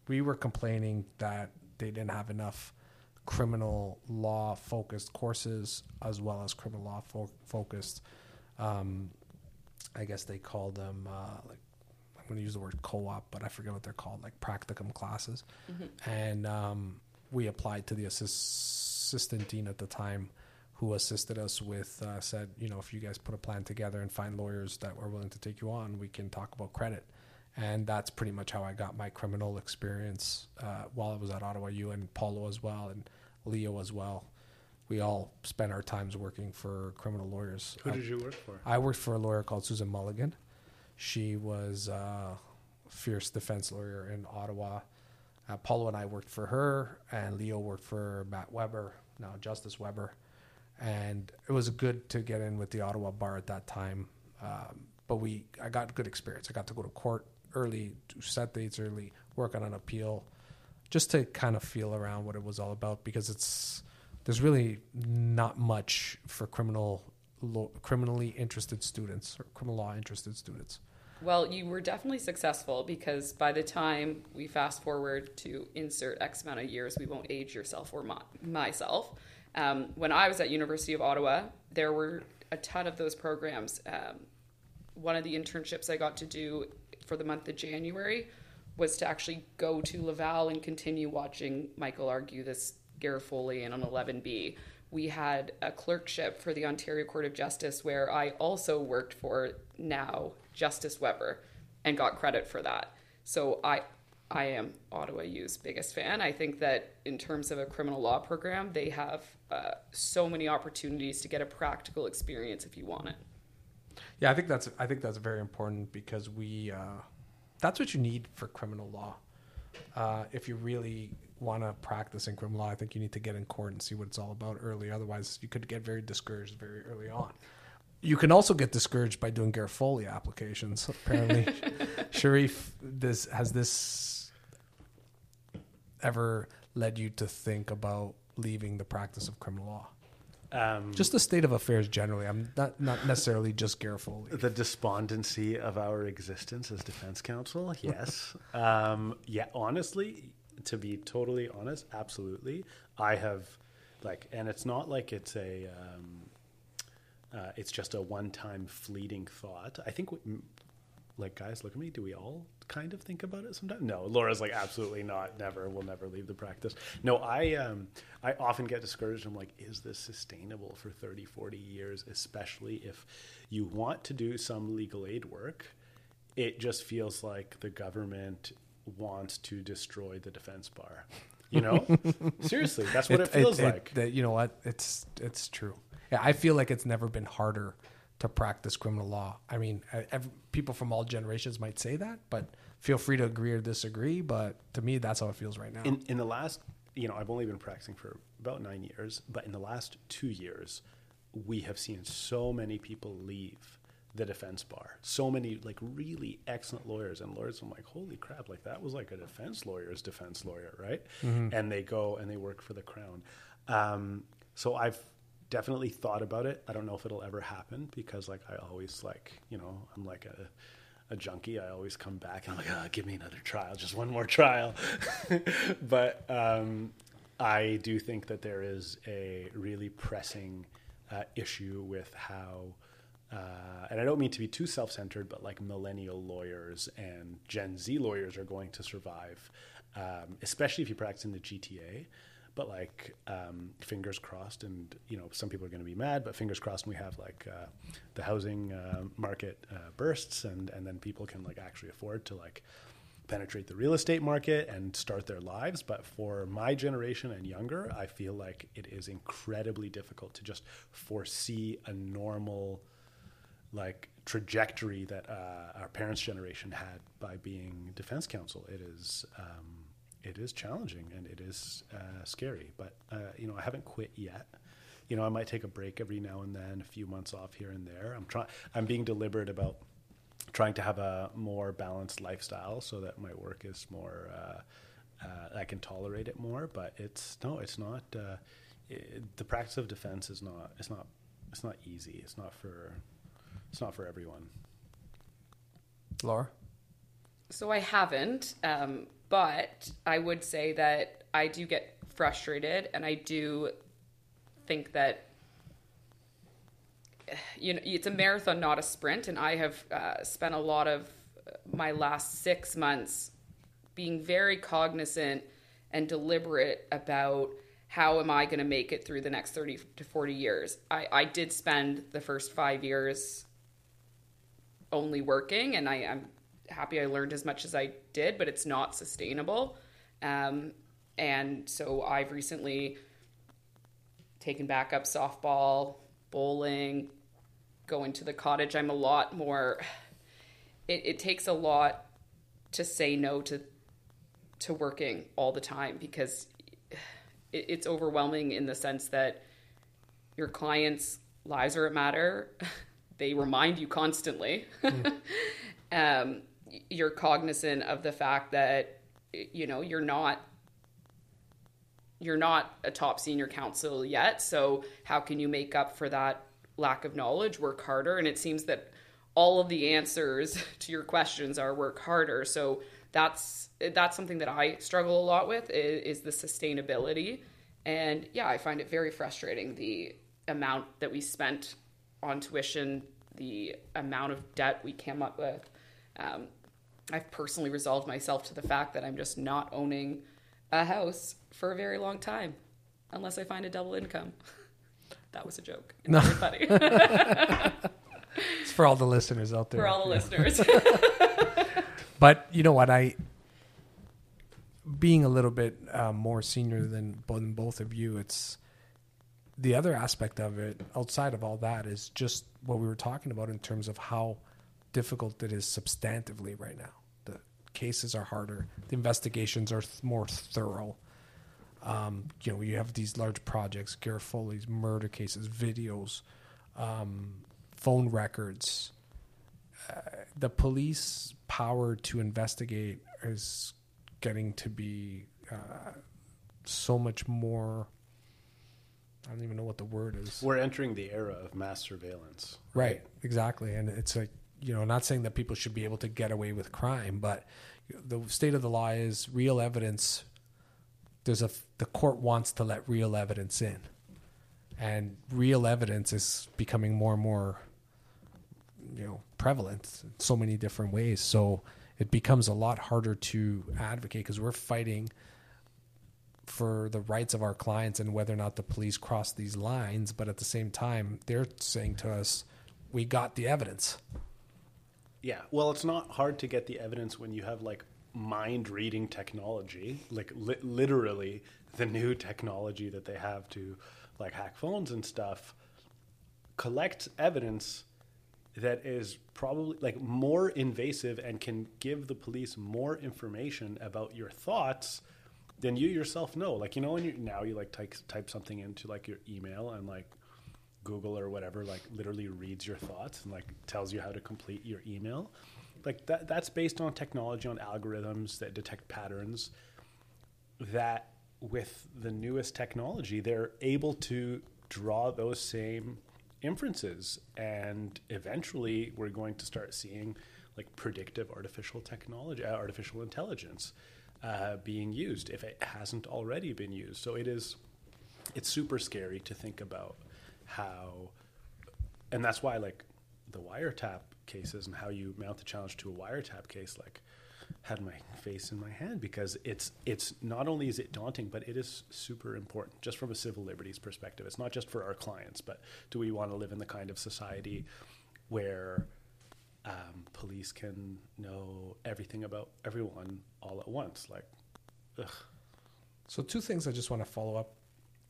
we were complaining that they didn't have enough criminal law focused courses as well as criminal law fo- focused. Um, I guess they call them uh, like I'm going to use the word co-op, but I forget what they're called, like practicum classes. Mm-hmm. And um, we applied to the assist- assistant dean at the time, who assisted us with uh, said, you know, if you guys put a plan together and find lawyers that are willing to take you on, we can talk about credit and that's pretty much how I got my criminal experience uh, while I was at Ottawa U and Paolo as well and Leo as well. We all spent our times working for criminal lawyers. Who did you work for? I worked for a lawyer called Susan Mulligan. She was a fierce defense lawyer in Ottawa. Uh, Paolo and I worked for her, and Leo worked for Matt Weber, now Justice Weber. And it was good to get in with the Ottawa bar at that time. Um, but we, I got good experience. I got to go to court early, set dates early, work on an appeal, just to kind of feel around what it was all about because it's there's really not much for criminal lo, criminally interested students or criminal law interested students. Well, you were definitely successful because by the time we fast forward to insert X amount of years, we won't age yourself or my, myself. Um, when I was at University of Ottawa, there were a ton of those programs. Um, one of the internships I got to do for the month of January was to actually go to Laval and continue watching Michael argue this Garofoli and on 11B. We had a clerkship for the Ontario Court of Justice where I also worked for now Justice Weber and got credit for that. So I I am Ottawa U's biggest fan. I think that in terms of a criminal law program, they have uh, so many opportunities to get a practical experience if you want it. Yeah, I think that's I think that's very important because we uh, that's what you need for criminal law. Uh, if you really want to practice in criminal law, I think you need to get in court and see what it's all about early. Otherwise, you could get very discouraged very early on. You can also get discouraged by doing Garofoli applications. Apparently, Sherif this has this ever led you to think about leaving the practice of criminal law? Um, just the state of affairs generally. I'm not not necessarily just Garofoli. The despondency of our existence as defense counsel. Yes. um, yeah. Honestly, to be totally honest, absolutely. I have like, and it's not like it's a. Um, uh, it's just a one-time fleeting thought. I think, like, guys, look at me. Do we all kind of think about it sometimes. No, Laura's like absolutely not. Never. We'll never leave the practice. No, I um, I often get discouraged. I'm like, is this sustainable for 30, 40 years? Especially if you want to do some legal aid work. It just feels like the government wants to destroy the defense bar. You know, seriously, that's what it, It- feels it- it- like. that, you know what? It's it's true. Yeah, I feel like it's never been harder to practice criminal law. I mean, I- ev people from all generations might say that, but feel free to agree or disagree. But to me, that's how it feels right now. in in the last you know i've only been practicing for about nine years but in the last two years we have seen so many people leave the defense bar so many like really excellent lawyers and lawyers i'm like holy crap like that was like a defense lawyer's defense lawyer right and they go and they work for the crown um, so i've definitely thought about it. I don't know if it'll ever happen because like i always like you know i'm like a a junkie, I always come back and I'm like, oh, give me another trial, just one more trial. but um, I do think that there is a really pressing uh, issue with how, uh, and I don't mean to be too self centered, but like millennial lawyers and Gen Z lawyers are going to survive, um, especially if you practice in the GTA but like um, fingers crossed and you know some people are going to be mad but fingers crossed and we have like uh, the housing uh, market uh, bursts and and then people can like actually afford to like penetrate the real estate market and start their lives but for my generation and younger i feel like it is incredibly difficult to just foresee a normal like trajectory that uh, our parents' generation had by being defense counsel. It is um, it is challenging and it is uh, scary. But uh, you know, I haven't quit yet. You know, I might take a break every now and then, a few months off here and there. I'm trying. I'm being deliberate about trying to have a more balanced lifestyle so that my work is more. Uh, uh, I can tolerate it more, but it's no, it's not. Uh, it, the practice of defense is not. It's not. It's not easy. It's not for. It's not for everyone. Laura, So I haven't, um, but I would say that I do get frustrated, and I do think that you know it's a marathon, not a sprint. And I have uh, spent a lot of my last six months being very cognizant and deliberate about how am I going to make it through the next 30 to 40 years. I, I did spend the first five years only working and I, I'm happy I learned as much as I did, but it's not sustainable. Um, and so I've recently taken back up softball, bowling, going to the cottage. I'm a lot more, it, it takes a lot to say no to to working all the time because it, it's overwhelming in the sense that your clients' lives are at matter. They remind you constantly. um, you're cognizant of the fact that you know you're not you're not a top senior counsel yet. So how can you make up for that lack of knowledge? Work harder, and it seems that all of the answers to your questions are work harder. So that's that's something that I struggle a lot with is, is the sustainability. And yeah, I find it very frustrating the amount that we spent on tuition, the amount of debt we came up with. Um, I've personally resolved myself to the fact that I'm just not owning a house for a very long time, unless I find a double income. that was a joke. It's No. funny it's for all the listeners out there. for all the listeners. But you know what? I, being a little bit uh, more senior than, than both of you, it's the other aspect of it outside of all that is just what we were talking about in terms of how difficult it is substantively right now. Cases are harder, the investigations are th- more thorough. Um, you know, you have these large projects, Garofolis murder cases, videos, um, phone records. Uh, the police power to investigate is getting to be uh, so much more. I don't even know what the word is. We're entering the era of mass surveillance. Right, exactly. And it's like, you know, not saying that people should be able to get away with crime, but the state of the law is real evidence. There's a, the court wants to let real evidence in. And real evidence is becoming more and more, you know, prevalent in so many different ways. So it becomes a lot harder to advocate because we're fighting for the rights of our clients and whether or not the police cross these lines. But at the same time, they're saying to us, we got the evidence. Yeah. Well, it's not hard to get the evidence when you have like mind reading technology, like li- literally the new technology that they have to like hack phones and stuff, collect evidence that is probably like more invasive and can give the police more information about your thoughts than you yourself know. Like you know when you now you like type type something into like your email and like Google or whatever like literally reads your thoughts and like tells you how to complete your email. Like that that's based on technology on algorithms that detect patterns that with the newest technology they're able to draw those same inferences and eventually we're going to start seeing like predictive artificial technology uh, artificial intelligence uh, being used if it hasn't already been used so it is it's super scary to think about how and that's why like the wiretap cases and how you mount the challenge to a wiretap case like had my face in my hand because it's it's not only is it daunting but it is super important just from a civil liberties perspective it's not just for our clients but do we want to live in the kind of society where um, police can know everything about everyone all at once like ugh. So, two things I just want to follow up.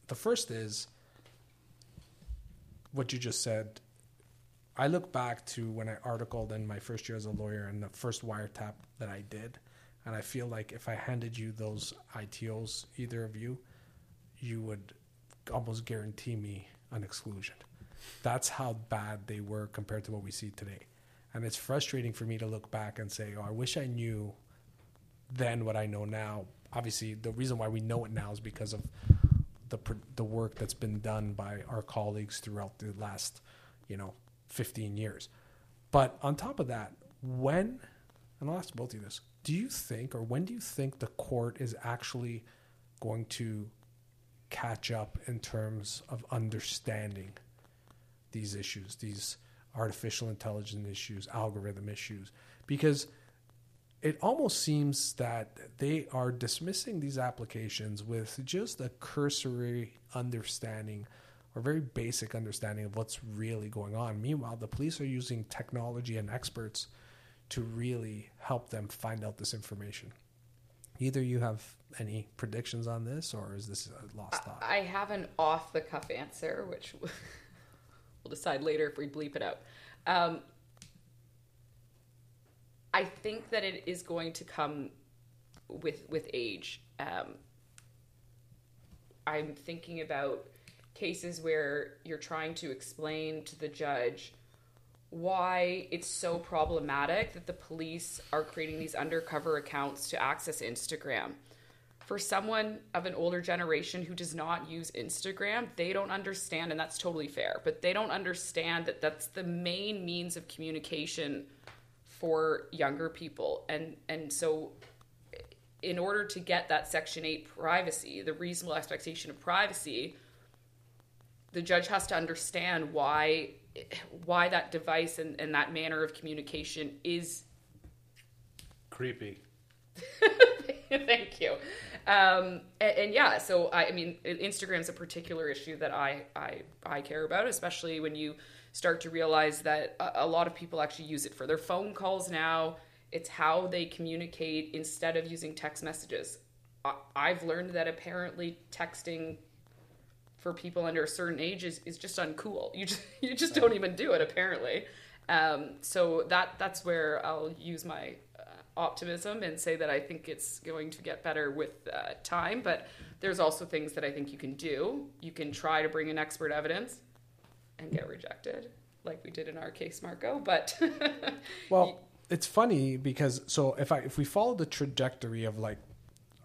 The first is what you just said. I look back to when I articled in my first year as a lawyer and the first wiretap that I did, and I feel like if I handed you those ITOs, either of you, you would almost guarantee me an exclusion. That's how bad they were compared to what we see today. And it's frustrating for me to look back and say, oh, I wish I knew then what I know now. Obviously, the reason why we know it now is because of the the work that's been done by our colleagues throughout the last, you know, 15 years. But on top of that, when and I'll ask both of you this, do you think or when do you think the court is actually going to catch up in terms of understanding these issues, these artificial intelligence issues, algorithm issues? Because it almost seems that they are dismissing these applications with just a cursory understanding or very basic understanding of what's really going on. Meanwhile, the police are using technology and experts to really help them find out this information. Either you have any predictions on this, or is this a lost thought? I have an off the cuff answer, which we'll decide later if we bleep it out. Um, I think that it is going to come with with age. Um, I'm thinking about cases where you're trying to explain to the judge why it's so problematic that the police are creating these undercover accounts to access Instagram. For someone of an older generation who does not use Instagram, they don't understand, and that's totally fair, but they don't understand that that's the main means of communication for younger people. And, and so, in order to get that Section 8 privacy, the reasonable expectation of privacy, the judge has to understand why why that device and, and that manner of communication is creepy thank you um, and, and, yeah so I, I mean instagram's a particular issue that I, I i care about especially when you start to realize that a, lot of people actually use it for their phone calls now it's how they communicate instead of using text messages I, i've learned that apparently texting for people under a certain age is, is just uncool. You just you just don't even do it apparently. Um, so that that's where I'll use my uh, optimism and say that I think it's going to get better with uh, time. But there's also things that I think you can do. You can try to bring in expert evidence and get rejected, like we did in our case, Marco. But well, it's funny because so if I if we follow the trajectory of like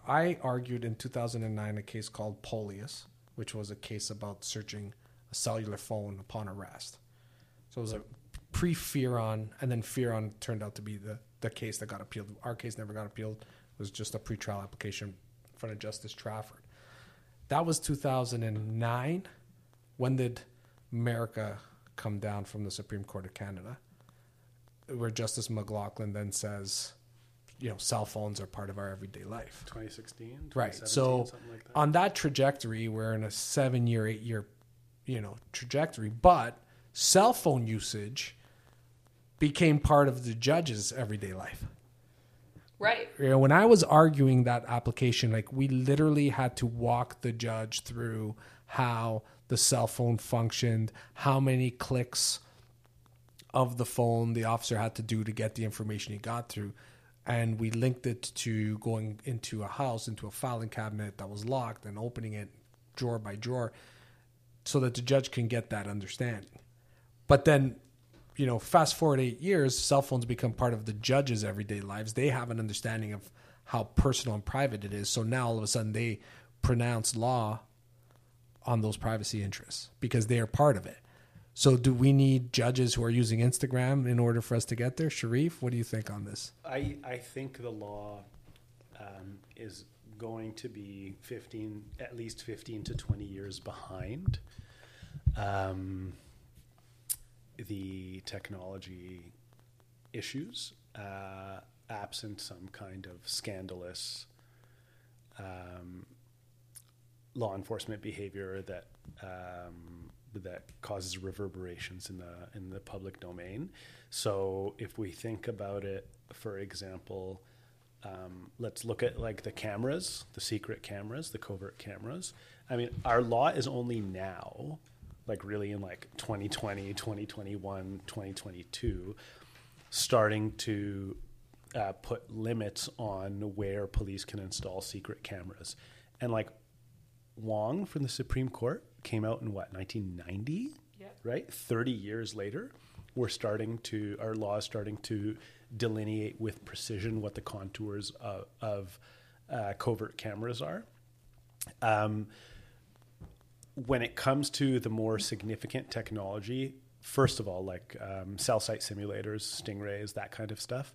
I argued in 2009 a case called Polius which was a case about searching a cellular phone upon arrest. So it was a pre Fearon, and then Fearon turned out to be the, the case that got appealed. Our case never got appealed. It was just a pretrial application in front of Justice Trafford. That was 2009. When did Marakah come down from the Supreme Court of Canada? Where Justice McLachlin then says, you know cell phones are part of our everyday life 2016 right so like that. on that trajectory we're in a seven year eight year you know trajectory but cell phone usage became part of the judge's everyday life Right. You know, when I was arguing that application, like we literally had to walk the judge through how the cell phone functioned, how many clicks of the phone the officer had to do to get the information he got through. And we linked it to going into a house, into a filing cabinet that was locked and opening it drawer by drawer so that the judge can get that understanding. But then, you know, fast forward eight years, cell phones become part of the judge's everyday lives. They have an understanding of how personal and private it is. So now all of a sudden they pronounce law on those privacy interests because they are part of it. So do we need judges who are using Instagram in order for us to get there? Sherif, what do you think on this? I, I think the law um, is going to be 15, at least 15 to 20 years behind um, the technology issues, uh, absent some kind of scandalous um, law enforcement behavior that um, that causes reverberations in the in the public domain. So if we think about it, for example, um, let's look at like the cameras, the secret cameras, the covert cameras. I mean, our law is only now, like really in like 2020, 2021, 2022, starting to uh, put limits on where police can install secret cameras. And like Wong from the Supreme Court came out in what 1990, Yeah. right? 30 years later, we're starting to our law is starting to delineate with precision what the contours of, of uh, covert cameras are. Um, when it comes to the more significant technology, first of all, like um, cell site simulators, stingrays, that kind of stuff.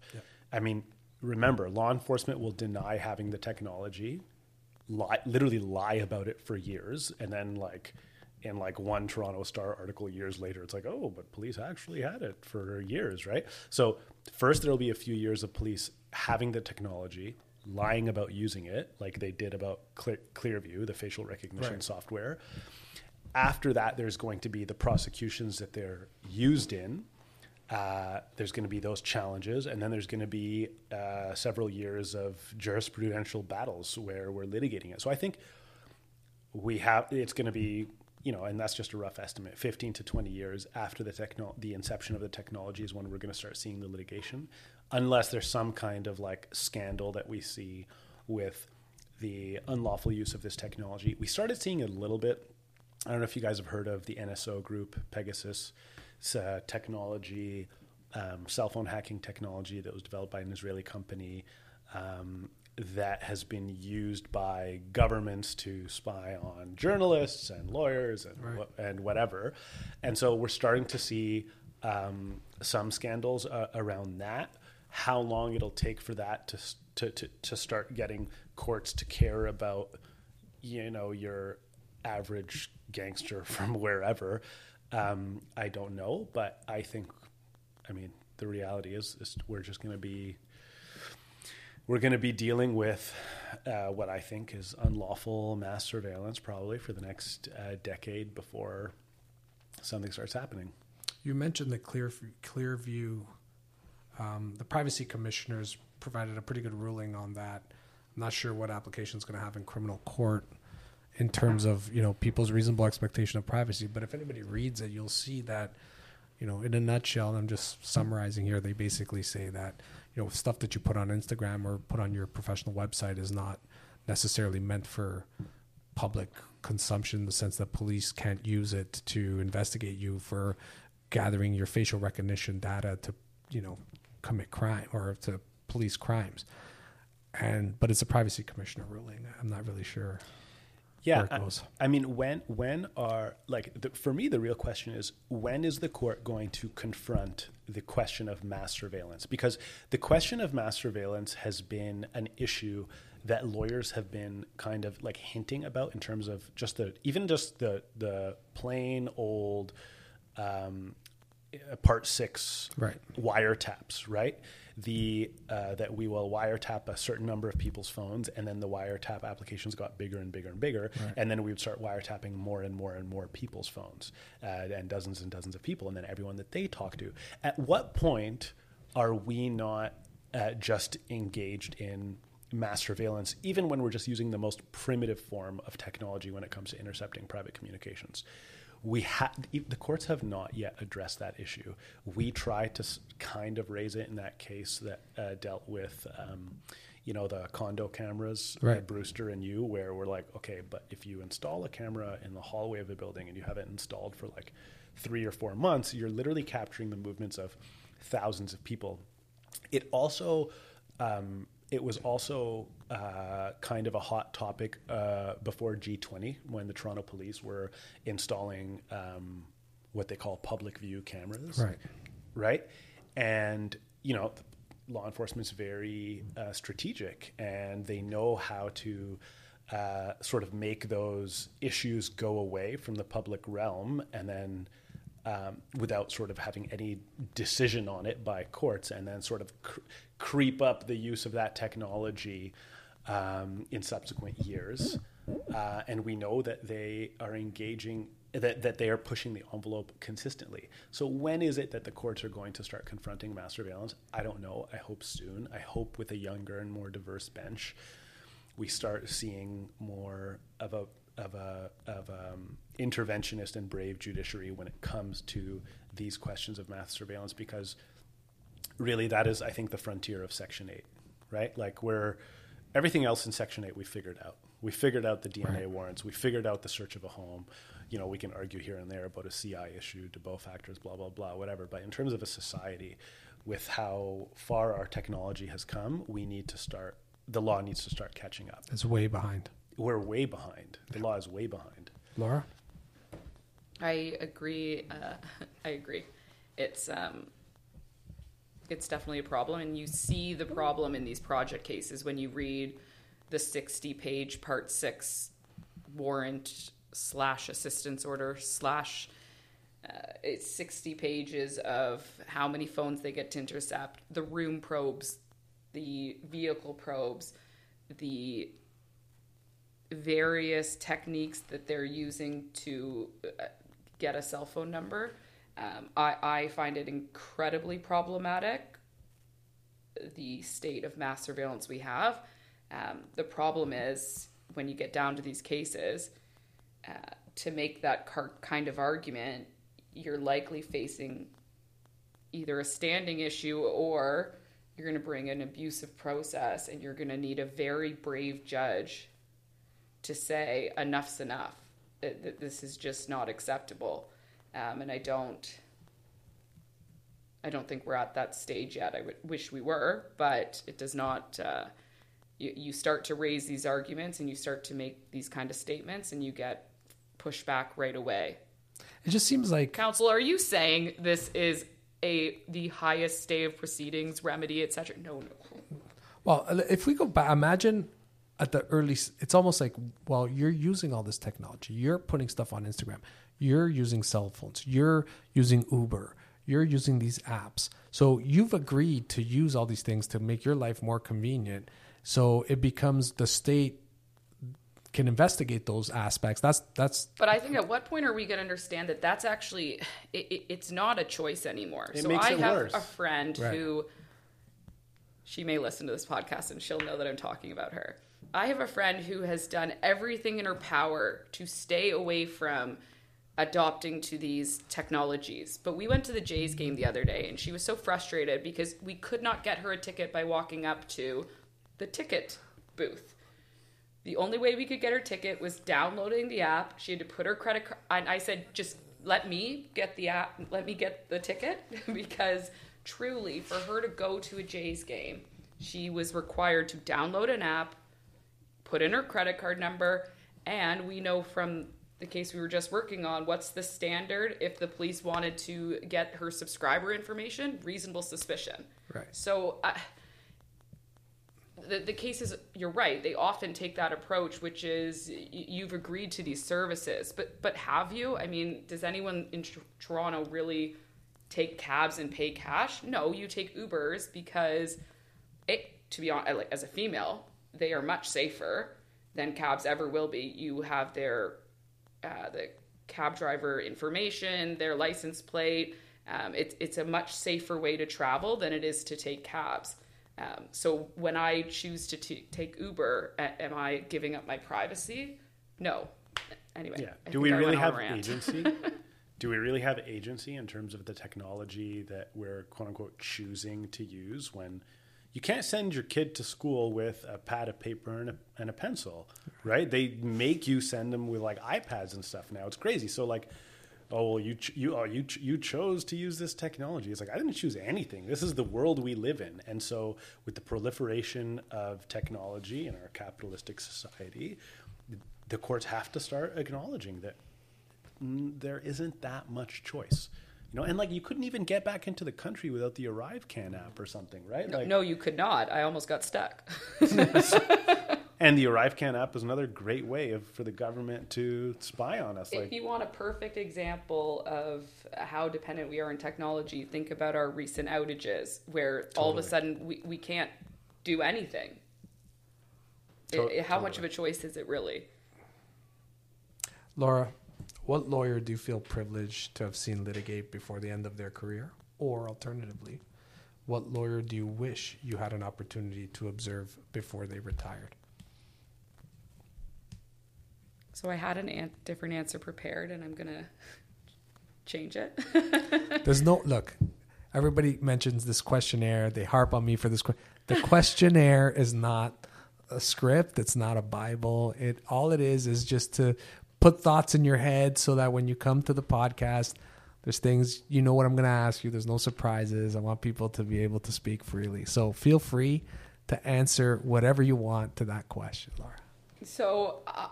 I mean, remember, law enforcement will deny having the technology, lie, literally lie about it for years, and then like in like one Toronto Star article years later, it's like, oh, but police actually had it for years, right? So first, there will be a few years of police having the technology, lying about using it, like they did about Clear, Clearview, the facial recognition Right. software. After that, there's going to be the prosecutions that they're used in. Uh, there's going to be those challenges, and then there's going to be uh, several years of jurisprudential battles where we're litigating it. So I think we have it's going to be you know, and that's just a rough estimate. Fifteen to twenty years after the techno- the inception of the technology is when we're going to start seeing the litigation, unless there's some kind of like scandal that we see with the unlawful use of this technology. We started seeing it a little bit. I don't know if you guys have heard of the NSO group, Pegasus a technology, um, cell phone hacking technology that was developed by an Israeli company um, that has been used by governments to spy on journalists and lawyers and Right. wha- and whatever. And so we're starting to see um, some scandals uh, around that. How long it'll take for that to, to, to, to start getting courts to care about, you know, your average gangster from wherever, um, I don't know. But I think, I mean, the reality is, is we're just going to be we're going to be dealing with uh, what I think is unlawful mass surveillance probably for the next uh, decade before something starts happening. You mentioned the Clear Clearview. Um, the privacy commissioners provided a pretty good ruling on that. I'm not sure what application is going to have in criminal court in terms of you know people's reasonable expectation of privacy. But if anybody reads it, you'll see that you know in a nutshell. I'm just summarizing here. They basically say that you know stuff that you put on Instagram or put on your professional website is not necessarily meant for public consumption in the sense that police can't use it to investigate you for gathering your facial recognition data to you know commit crime or to police crimes and but it's a privacy commissioner ruling i'm not really sure Yeah, I. I mean, when when are like the, for me the real question is when is the court going to confront the question of mass surveillance? Because the question of mass surveillance has been an issue that lawyers have been kind of like hinting about in terms of just the even just the the plain old um, part six Right. wiretaps, right? The uh, that we will wiretap a certain number of people's phones, and then the wiretap applications got bigger and bigger and bigger, and then we would start wiretapping more and more and more people's phones, uh, and dozens and dozens of people, and then everyone that they talk to. At what point are we not uh, just engaged in mass surveillance, even when we're just using the most primitive form of technology when it comes to intercepting private communications. We ha- the courts have not yet addressed that issue. We tried to kind of raise it in that case that uh, dealt with, um, you know, the condo cameras, uh, Right. Brewster and you, where we're like, okay, but if you install a camera in the hallway of a building and you have it installed for like three or four months, you're literally capturing the movements of thousands of people. It also, um, it was also uh, kind of a hot topic uh, before G20 when the Toronto police were installing um, what they call public view cameras. Right. Right. And, you know, law enforcement's very uh, strategic and they know how to uh, sort of make those issues go away from the public realm and then um, without sort of having any decision on it by courts and then sort of cr- creep up the use of that technology um, in subsequent years. Uh, and we know that they are engaging, that, that they are pushing the envelope consistently. So, when is it that the courts are going to start confronting mass surveillance? I don't know. I hope soon. I hope with a younger and more diverse bench, we start seeing more of a of a of um, interventionist and brave judiciary when it comes to these questions of mass surveillance because really that is I think the frontier of section 8 right? Like where everything else in section 8 we figured out. We figured out the DNA Right. warrants. We figured out the search of a home. You know we can argue here and there about a CI issue Debot factors blah blah blah whatever. But in terms of a society with how far our technology has come we need to start the law needs to start catching up. It's way behind. We're way behind. The law is way behind. Laura? I agree. Uh, I agree. It's um, it's definitely a problem, and you see the problem in these project cases when you read the sixty-page Part Six warrant slash assistance order slash. Uh, it's 60 pages of how many phones they get to intercept, the room probes, the vehicle probes, the various techniques that they're using to uh, get a cell phone number. Um, I, I find it incredibly problematic, the state of mass surveillance we have. Um, the problem is when you get down to these cases, uh, to make that car- kind of argument, you're likely facing either a standing issue or you're going to bring an abusive process and you're going to need a very brave judge to say enough's enough. This is just not acceptable, um, and I don't. I don't think we're at that stage yet. I would wish we were, but it does not. Uh, you, you start to raise these arguments and you start to make these kind of statements, and you get pushback right away. It just seems like Counsel, are you saying this is a the highest stay of proceedings remedy, etc.? No, no. Well, if we go back, imagine at the early, it's almost like, well, you're using all this technology. You're putting stuff on Instagram. You're using cell phones. You're using Uber. You're using these apps. So you've agreed to use all these things to make your life more convenient. So it becomes the state can investigate those aspects. That's that's But I think at what point are we going to understand that that's actually it, it, it's not a choice anymore? It so makes I it have worse. a friend Right. who she may listen to this podcast and she'll know that I'm talking about her. I have a friend who has done everything in her power to stay away from adopting to these technologies. But we went to the Jays game the other day and she was so frustrated because we could not get her a ticket by walking up to the ticket booth. The only way we could get her ticket was downloading the app. She had to put her credit card. And I said, just let me get the app, let me get the ticket. because truly, for her to go to a Jays game, she was required to download an app, put in her credit card number, and we know from the case we were just working on what's the standard if the police wanted to get her subscriber information? Reasonable suspicion. right. So uh, the the cases, you're right. They often take that approach, which is you've agreed to these services, but but have you? I mean, does anyone in Tr- Toronto really take cabs and pay cash? No, you take Ubers because it. To be honest, like as a female, they are much safer than cabs ever will be. You have their uh, the cab driver information, their license plate. Um, it's it's a much safer way to travel than it is to take cabs. Um, so when I choose to t- take Uber, a- am I giving up my privacy? No. Anyway, Yeah. Do we really have agency? Do we really have agency in terms of the technology that we're quote unquote choosing to use when you can't send your kid to school with a pad of paper and a, and a pencil, right? They make you send them with like iPads and stuff now. It's crazy. So like, oh well, you ch- you oh, you ch- you chose to use this technology. It's like I didn't choose anything. This is the world we live in, and so with the proliferation of technology in our capitalistic society, the courts have to start acknowledging that there isn't that much choice. You know, and like you couldn't even get back into the country without the Arrive Can app or something, right? Like, no, you could not. I almost got stuck. and the Arrive Can app is another great way of, for the government to spy on us. if Like, you want a perfect example of how dependent we are on technology, think about our recent outages where all of a sudden we, we can't do anything. To- it- how much of a choice is it really? Laura, what lawyer do you feel privileged to have seen litigate before the end of their career? Or alternatively, what lawyer do you wish you had an opportunity to observe before they retired? So I had a an- different answer prepared, and I'm gonna change it. There's no look. Everybody mentions this questionnaire. They harp on me for this. que- The questionnaire is not a script. It's not a Bible. It all it is is just to put thoughts in your head so that when you come to the podcast, there's things you know what I'm going to ask you. There's no surprises. I want people to be able to speak freely. So feel free to answer whatever you want to that question, Laura. So uh,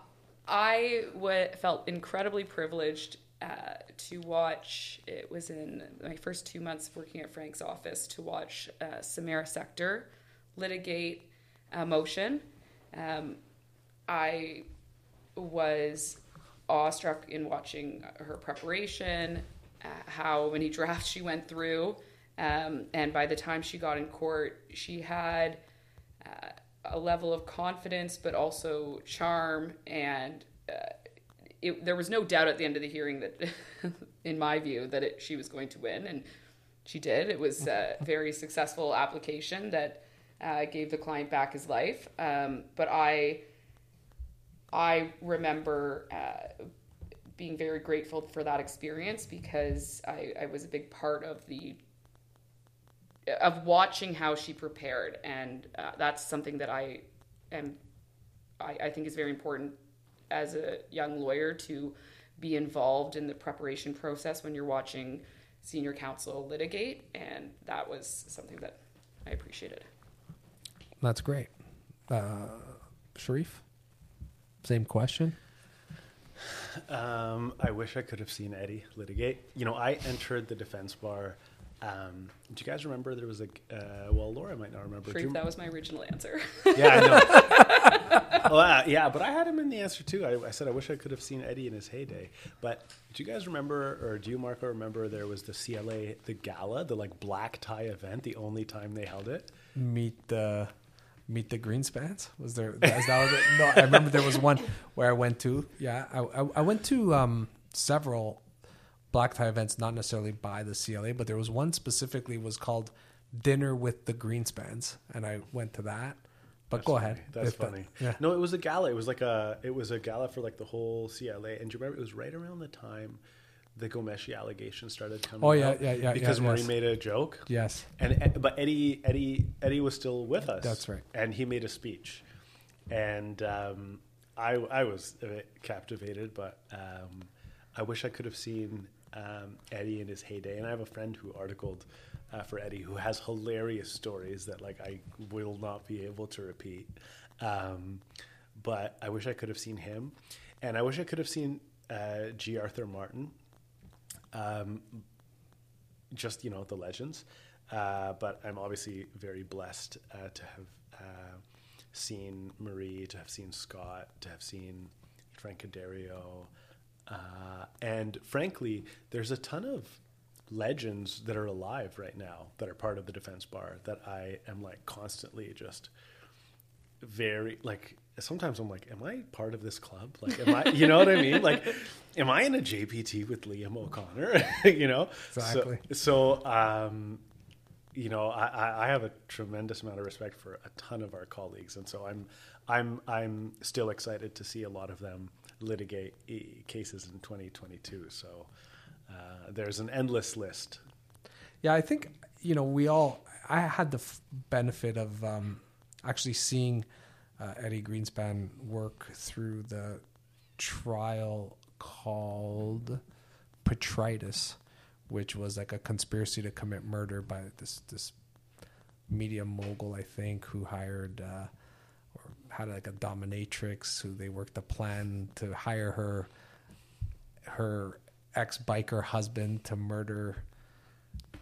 I w- felt incredibly privileged uh, to watch. It was in my first two months working at Frank's office to watch uh, Samara Secter litigate a motion. Um, I was awestruck in watching her preparation, uh, how many drafts she went through, um, and by the time she got in court, she had uh, a level of confidence, but also charm, and uh, it, there was no doubt at the end of the hearing that, in my view, that it, she was going to win, and she did. It was a very successful application that uh, gave the client back his life. Um, but I, I remember uh, being very grateful for that experience because I, I was a big part of the of watching how she prepared, and uh, that's something that I am I, I think is very important as a young lawyer to be involved in the preparation process when you're watching senior counsel litigate, and that was something that I appreciated. That's great. Uh, Sherif, same question. Um, I wish I could have seen Eddie litigate. You know, I entered the defense bar. Um, do you guys remember there was a? Uh, well, Laura might not remember. Do that was my original answer. yeah, I know. well, uh, yeah, but I had him in the answer too. I, I said I wish I could have seen Eddie in his heyday. But do you guys remember, or do you, Marco, remember there was the CLA, the gala, the like black tie event, the only time they held it? meet the meet the Greenspans? Was there? Is that no, I remember there was one where I went to. Yeah, I, I, I went to um, several black tie events, not necessarily by the CLA, but there was one specifically was called Dinner with the Greenspans, and I went to that. But go ahead. That's funny. yeah. No, it was a gala. It was like a it was a gala for like the whole CLA. And do you remember it was right around the time the Ghomeshi allegation started coming Oh, yeah, out? yeah, yeah, Because yeah, Marie yes. made a joke. Yes. And but Eddie Eddie Eddie was still with us. That's right. And he made a speech, and um, I I was a bit captivated, but um, I wish I could have seen um, Eddie in his heyday. And I have a friend who articled uh, for Eddie who has hilarious stories that like I will not be able to repeat. Um, but I wish I could have seen him, and I wish I could have seen uh, G. Arthur Martin um, just you know the legends. Uh, but I'm obviously very blessed uh, to have uh, seen Marie, to have seen Scott, to have seen Frank Addario, uh, and frankly, there's a ton of legends that are alive right now that are part of the defense bar that I am like constantly just very like sometimes I'm like, am I part of this club? Like, am I, you know what I mean? Like, am I in a JPT with Liam O'Connor? you know, Exactly. So, so um, you know, I, I have a tremendous amount of respect for a ton of our colleagues, and so I'm, I'm, I'm still excited to see a lot of them litigate cases in 2022. So uh, there's an endless list. Yeah, I think you know we all. I had the f- benefit of um, actually seeing uh, Eddie Greenspan work through the trial called Petritus, which was like a conspiracy to commit murder by this this media mogul, I think, who hired uh, or had like a dominatrix who they worked a plan to hire her her ex biker husband to murder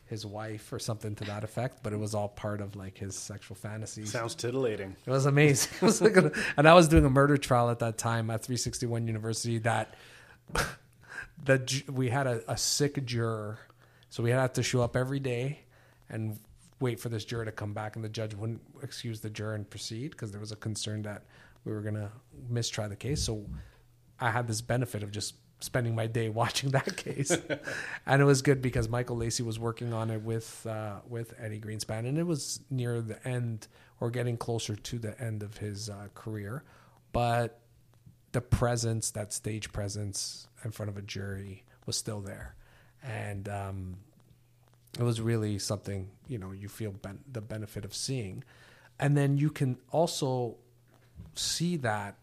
his wife or something to that effect, but it was all part of like his sexual fantasies. Sounds titillating. It was amazing. It was like a, and I was doing a murder trial at that time at 361 University. That that we had a, a sick juror, so we had to show up every day and wait for this juror to come back, and the judge wouldn't excuse the juror and proceed because there was a concern that we were going to mistry the case. So I had this benefit of just spending my day watching that case, and it was good because Michael Lacy was working on it with uh, with Eddie Greenspan, and it was near the end or getting closer to the end of his uh, career, but the presence, that stage presence in front of a jury, was still there, and um, it was really something you know you feel ben- the benefit of seeing, and then you can also see that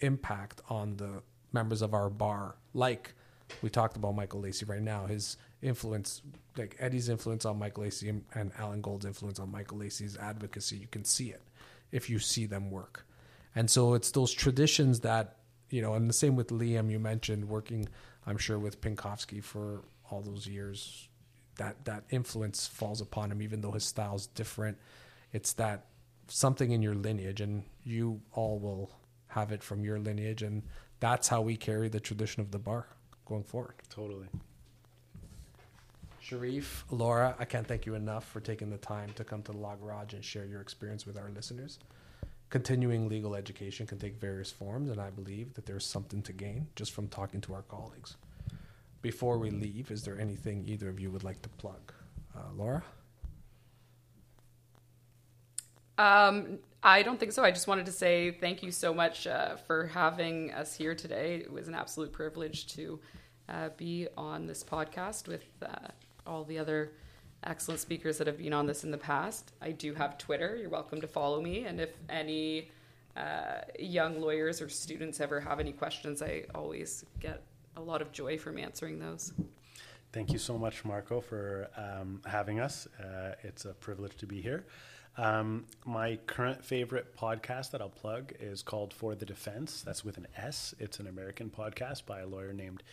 impact on the members of our bar, like we talked about Michael Lacy right now, his influence, like Eddie's influence on Michael Lacy and, and Alan Gold's influence on Michael Lacy's advocacy, you can see it if you see them work. And so it's those traditions that, you know, and the same with Liam, you mentioned working, I'm sure, with Pinkofsky for all those years. That, that influence falls upon him, even though his style's different. It's that something in your lineage, and you all will have it from your lineage. And that's how we carry the tradition of the bar going forward. Totally. Sherif, Laura, I can't thank you enough for taking the time to come to the Law Garage and share your experience with our listeners. Continuing legal education can take various forms, and I believe that there's something to gain just from talking to our colleagues. Before we leave, is there anything either of you would like to plug? Uh, Laura? Um, I don't think so. I just wanted to say thank you so much uh, for having us here today. It was an absolute privilege to uh, be on this podcast with uh, all the other excellent speakers that have been on this in the past. I do have Twitter. You're welcome to follow me. And if any uh, young lawyers or students ever have any questions, I always get a lot of joy from answering those. Thank you so much, Marco, for um, having us. Uh, it's a privilege to be here. Um, my current favorite podcast that I'll plug is called For the Defense. That's with an S. It's an American podcast by a lawyer named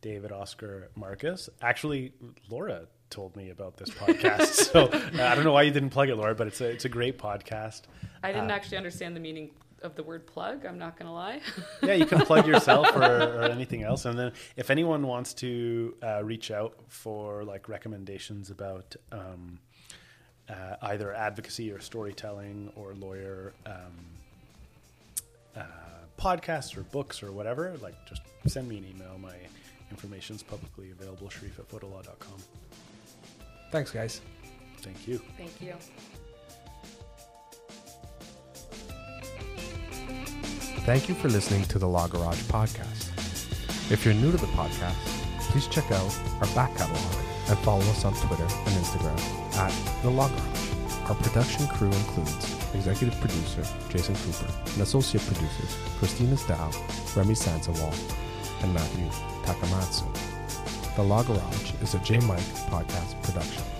David Oscar Marcus. Actually, Laura told me about this podcast, so uh, I don't know why you didn't plug it, Laura, but it's a it's a great podcast. I didn't uh, actually understand the meaning of the word plug. I'm not going to lie. yeah, you can plug yourself or, or, anything else. And then if anyone wants to uh, reach out for like recommendations about um, uh, either advocacy or storytelling or lawyer um, uh, podcasts or books or whatever, like just send me an email. My information is publicly available, sherif at fodalaw.com. Thanks, guys. Thank you. Thank you. Thank you for listening to the Law Garage podcast. If you're new to the podcast, please check out our back catalog and follow us on Twitter and Instagram at The Law Garage. Our production crew includes executive producer Jason Cooper and associate producers Christina Dow, Remy Sansawal, and Matthew Takamatsu. The Law Garage is a J Mike podcast production.